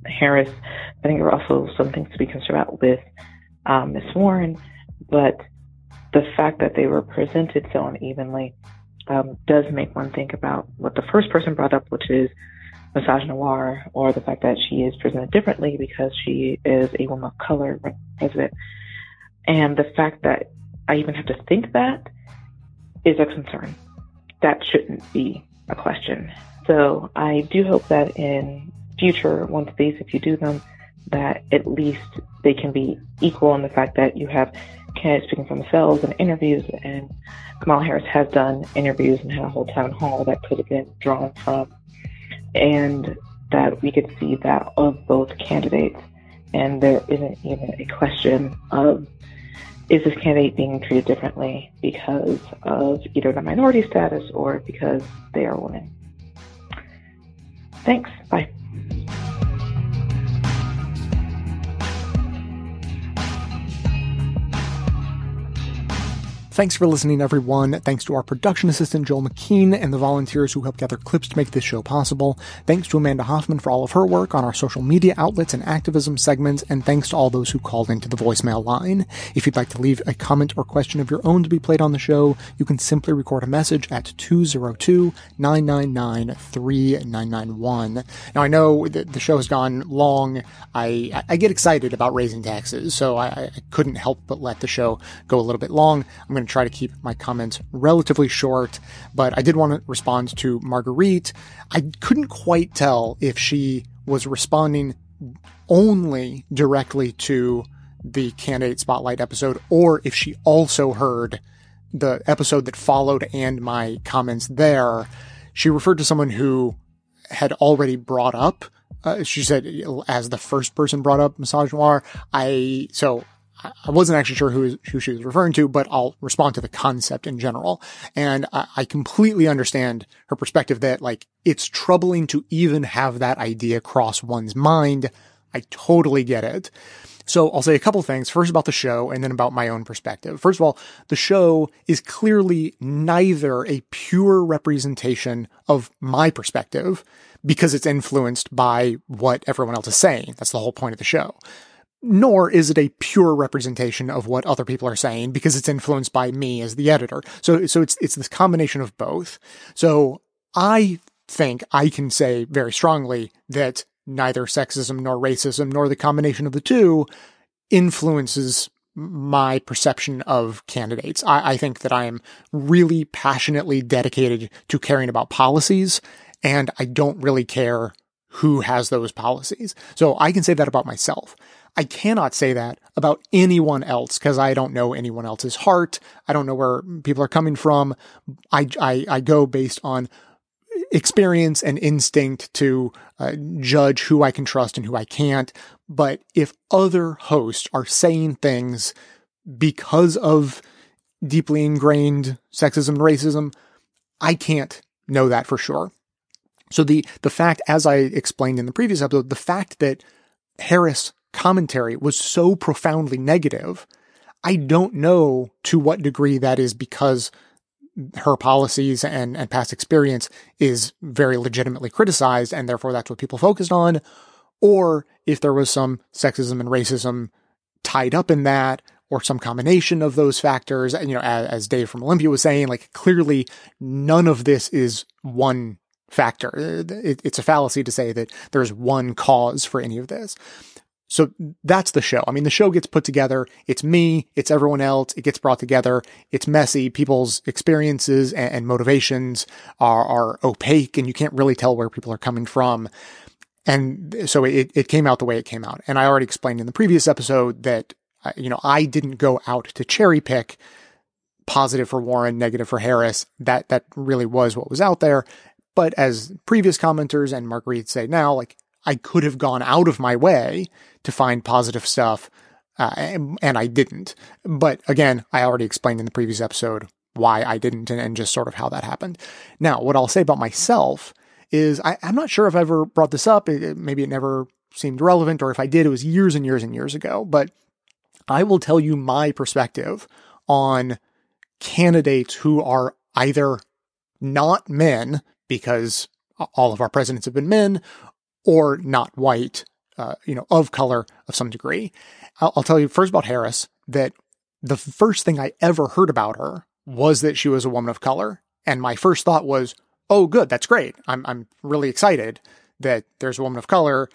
Harris. I think there are also some things to be concerned about with um, Ms. Warren. But the fact that they were presented so unevenly um, does make one think about what the first person brought up, which is misogynoir, or the fact that she is presented differently because she is a woman of color president. And the fact that I even have to think that is a concern. That shouldn't be a question. So I do hope that in future of these, if you do them, that at least they can be equal in the fact that you have candidates speaking for themselves in interviews, and Kamala Harris has done interviews and had a whole town hall that could have been drawn from, and that we could see that of both candidates, and there isn't even a question of is this candidate being treated differently because of either the minority status or because they are women. Thanks. Bye. Thanks for listening, everyone. Thanks to our production assistant, Joel McKean, and the volunteers who helped gather clips to make this show possible. Thanks to Amanda Hoffman for all of her work on our social media outlets and activism segments, and thanks to all those who called into the voicemail line. If you'd like to leave a comment or question of your own to be played on the show, you can simply record a message at 202-999-3991. Now, I know that the show has gone long. I, I get excited about raising taxes, so I, I couldn't help but let the show go a little bit long. I'm going to try to keep my comments relatively short, but I did want to respond to Marguerite. I couldn't quite tell if she was responding only directly to the candidate spotlight episode or if she also heard the episode that followed and my comments there. She referred to someone who had already brought up uh, she said as the first person brought up misogynoir. I so I wasn't actually sure who, who she was referring to, but I'll respond to the concept in general. And I, I completely understand her perspective that like it's troubling to even have that idea cross one's mind. I totally get it. So I'll say a couple things. First about the show and then about my own perspective. First of all, the show is clearly neither a pure representation of my perspective because it's influenced by what everyone else is saying. That's the whole point of the show. Nor is it a pure representation of what other people are saying because it's influenced by me as the editor. So, so it's, it's this combination of both. So I think I can say very strongly that neither sexism nor racism nor the combination of the two influences my perception of candidates. I, I, think that I am really passionately dedicated to caring about policies, and I don't really care who has those policies. So I can say that about myself. I cannot say that about anyone else because I don't know anyone else's heart. I don't know where people are coming from. I, I, I go based on experience and instinct to uh, judge who I can trust and who I can't. But if other hosts are saying things because of deeply ingrained sexism and racism, I can't know that for sure. So the the fact, as I explained in the previous episode, the fact that Harris commentary was so profoundly negative, I don't know to what degree that is because her policies and, and past experience is very legitimately criticized, and therefore that's what people focused on, or if there was some sexism and racism tied up in that, or some combination of those factors. And, you know, as, as Dave from Olympia was saying, like clearly none of this is one factor. It, it's a fallacy to say that there's one cause for any of this. So that's the show. I mean, the show gets put together. It's me. It's everyone else. It gets brought together. It's messy. People's experiences and, and motivations are, are opaque and you can't really tell where people are coming from. And so it, it came out the way it came out. And I already explained in the previous episode that, uh, you know, I didn't go out to cherry pick positive for Warren, negative for Harris. That, that really was what was out there. But as previous commenters and Marguerite say now, like I could have gone out of my way to find positive stuff, uh, and, and, I didn't. But again, I already explained in the previous episode why I didn't and, and just sort of how that happened. Now, what I'll say about myself is I, am not sure if I ever brought this up. It, maybe it never seemed relevant, or if I did, it was years and years and years ago. But I will tell you my perspective on candidates who are either not men because all of our presidents have been men or not white, uh, you know, of color of some degree. I'll, I'll tell you first about Harris that the first thing I ever heard about her was that she was a woman of color. And my first thought was, oh, good, that's great. I'm, I'm really excited that there's a woman of color.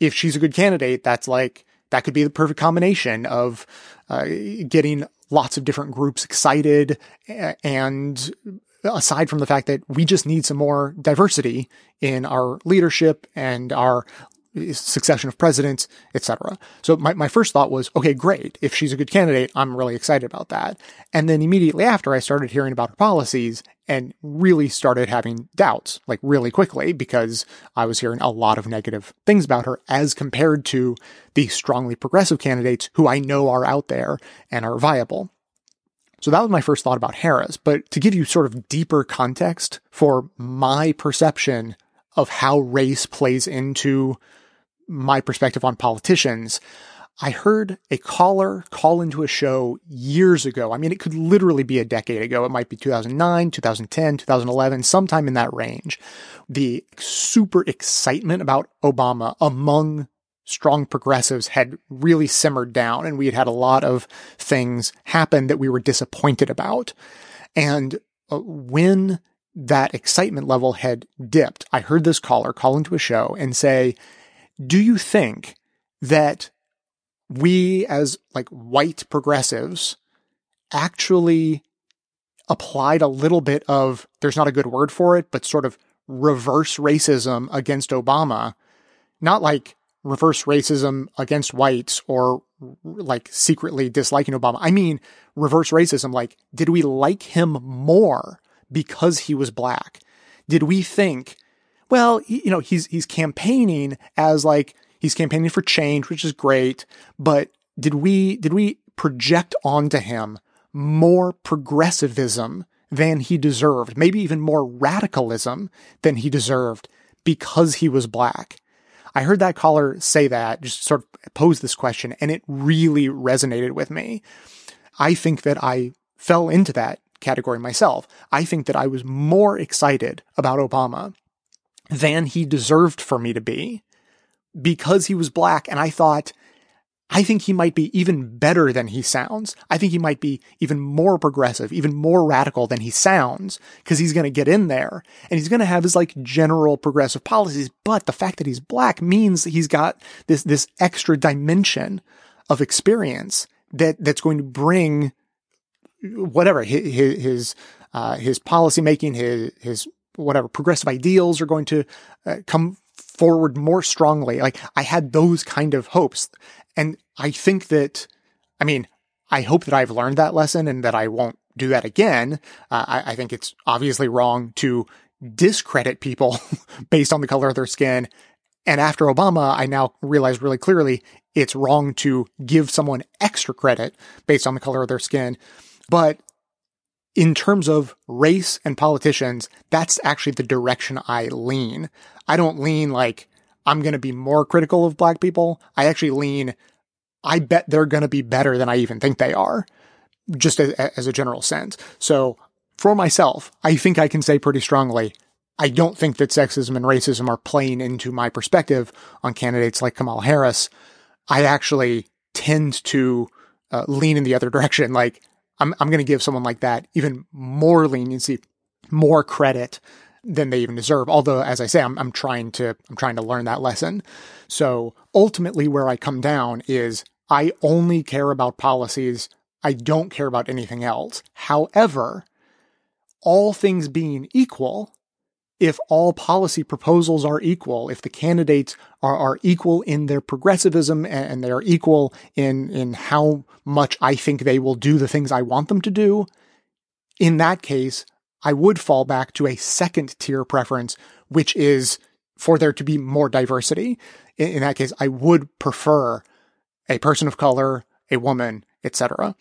If she's a good candidate, that's like, that could be the perfect combination of uh, getting lots of different groups excited and aside from the fact that we just need some more diversity in our leadership and our succession of presidents, etc. So my, my first thought was, okay, great. If she's a good candidate, I'm really excited about that. And then immediately after, I started hearing about her policies and really started having doubts, like really quickly, because I was hearing a lot of negative things about her as compared to the strongly progressive candidates who I know are out there and are viable. So that was my first thought about Harris. But to give you sort of deeper context for my perception of how race plays into my perspective on politicians, I heard a caller call into a show years ago. I mean, it could literally be a decade ago. It might be 2009, 2010, 2011, sometime in that range. The super excitement about Obama among strong progressives had really simmered down and we had had a lot of things happen that we were disappointed about. And uh, when that excitement level had dipped, I heard this caller call into a show and say, do you think that we as like white progressives actually applied a little bit of, there's not a good word for it, but sort of reverse racism against Obama? Not like reverse racism against whites or like secretly disliking Obama. I mean, reverse racism. Like, did we like him more because he was black? Did we think, well, you know, he's, he's campaigning as like, he's campaigning for change, which is great. But did we, did we project onto him more progressivism than he deserved, maybe even more radicalism than he deserved because he was black. I heard that caller say that, just sort of pose this question, and it really resonated with me. I think that I fell into that category myself. I think that I was more excited about Obama than he deserved for me to be because he was black. And I thought, I think he might be even better than he sounds. I think he might be even more progressive, even more radical than he sounds, because he's going to get in there and he's going to have his like general progressive policies. But the fact that he's black means that he's got this, this extra dimension of experience that, that's going to bring whatever his, his, uh, his policy making, his, his whatever progressive ideals are going to uh, come forward more strongly. Like I had those kind of hopes. And I think that, I mean, I hope that I've learned that lesson and that I won't do that again. Uh, I, I think it's obviously wrong to discredit people based on the color of their skin. And after Obama, I now realize really clearly it's wrong to give someone extra credit based on the color of their skin. But in terms of race and politicians, that's actually the direction I lean. I don't lean like I'm going to be more critical of black people. I actually lean, I bet they're going to be better than I even think they are, just as, as a general sense. So for myself, I think I can say pretty strongly, I don't think that sexism and racism are playing into my perspective on candidates like Kamala Harris. I actually tend to uh, lean in the other direction. Like I'm, I'm going to give someone like that even more leniency, more credit than they even deserve. Although, as I say, I'm, I'm trying to, I'm trying to learn that lesson. So ultimately where I come down is I only care about policies. I don't care about anything else. However, all things being equal, if all policy proposals are equal, if the candidates are, are equal in their progressivism and they're equal in, in how much I think they will do the things I want them to do, in that case, I would fall back to a second tier preference, which is for there to be more diversity. In, in that case, I would prefer a person of color, a woman, etc.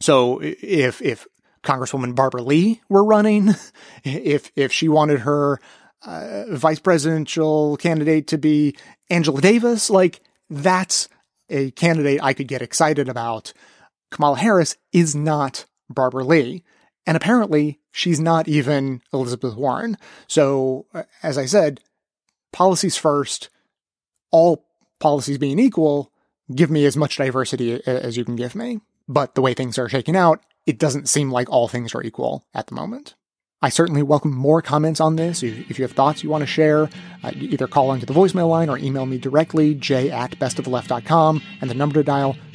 So if if Congresswoman Barbara Lee were running, if if she wanted her uh, vice presidential candidate to be Angela Davis, like that's a candidate I could get excited about. Kamala Harris is not Barbara Lee. And apparently, she's not even Elizabeth Warren. So, uh, as I said, policies first, all policies being equal, give me as much diversity as you can give me. But the way things are shaking out, it doesn't seem like all things are equal at the moment. I certainly welcome more comments on this. If you have thoughts you want to share, uh, either call into the voicemail line or email me directly, j at bestoftheleft.com, and the number to dial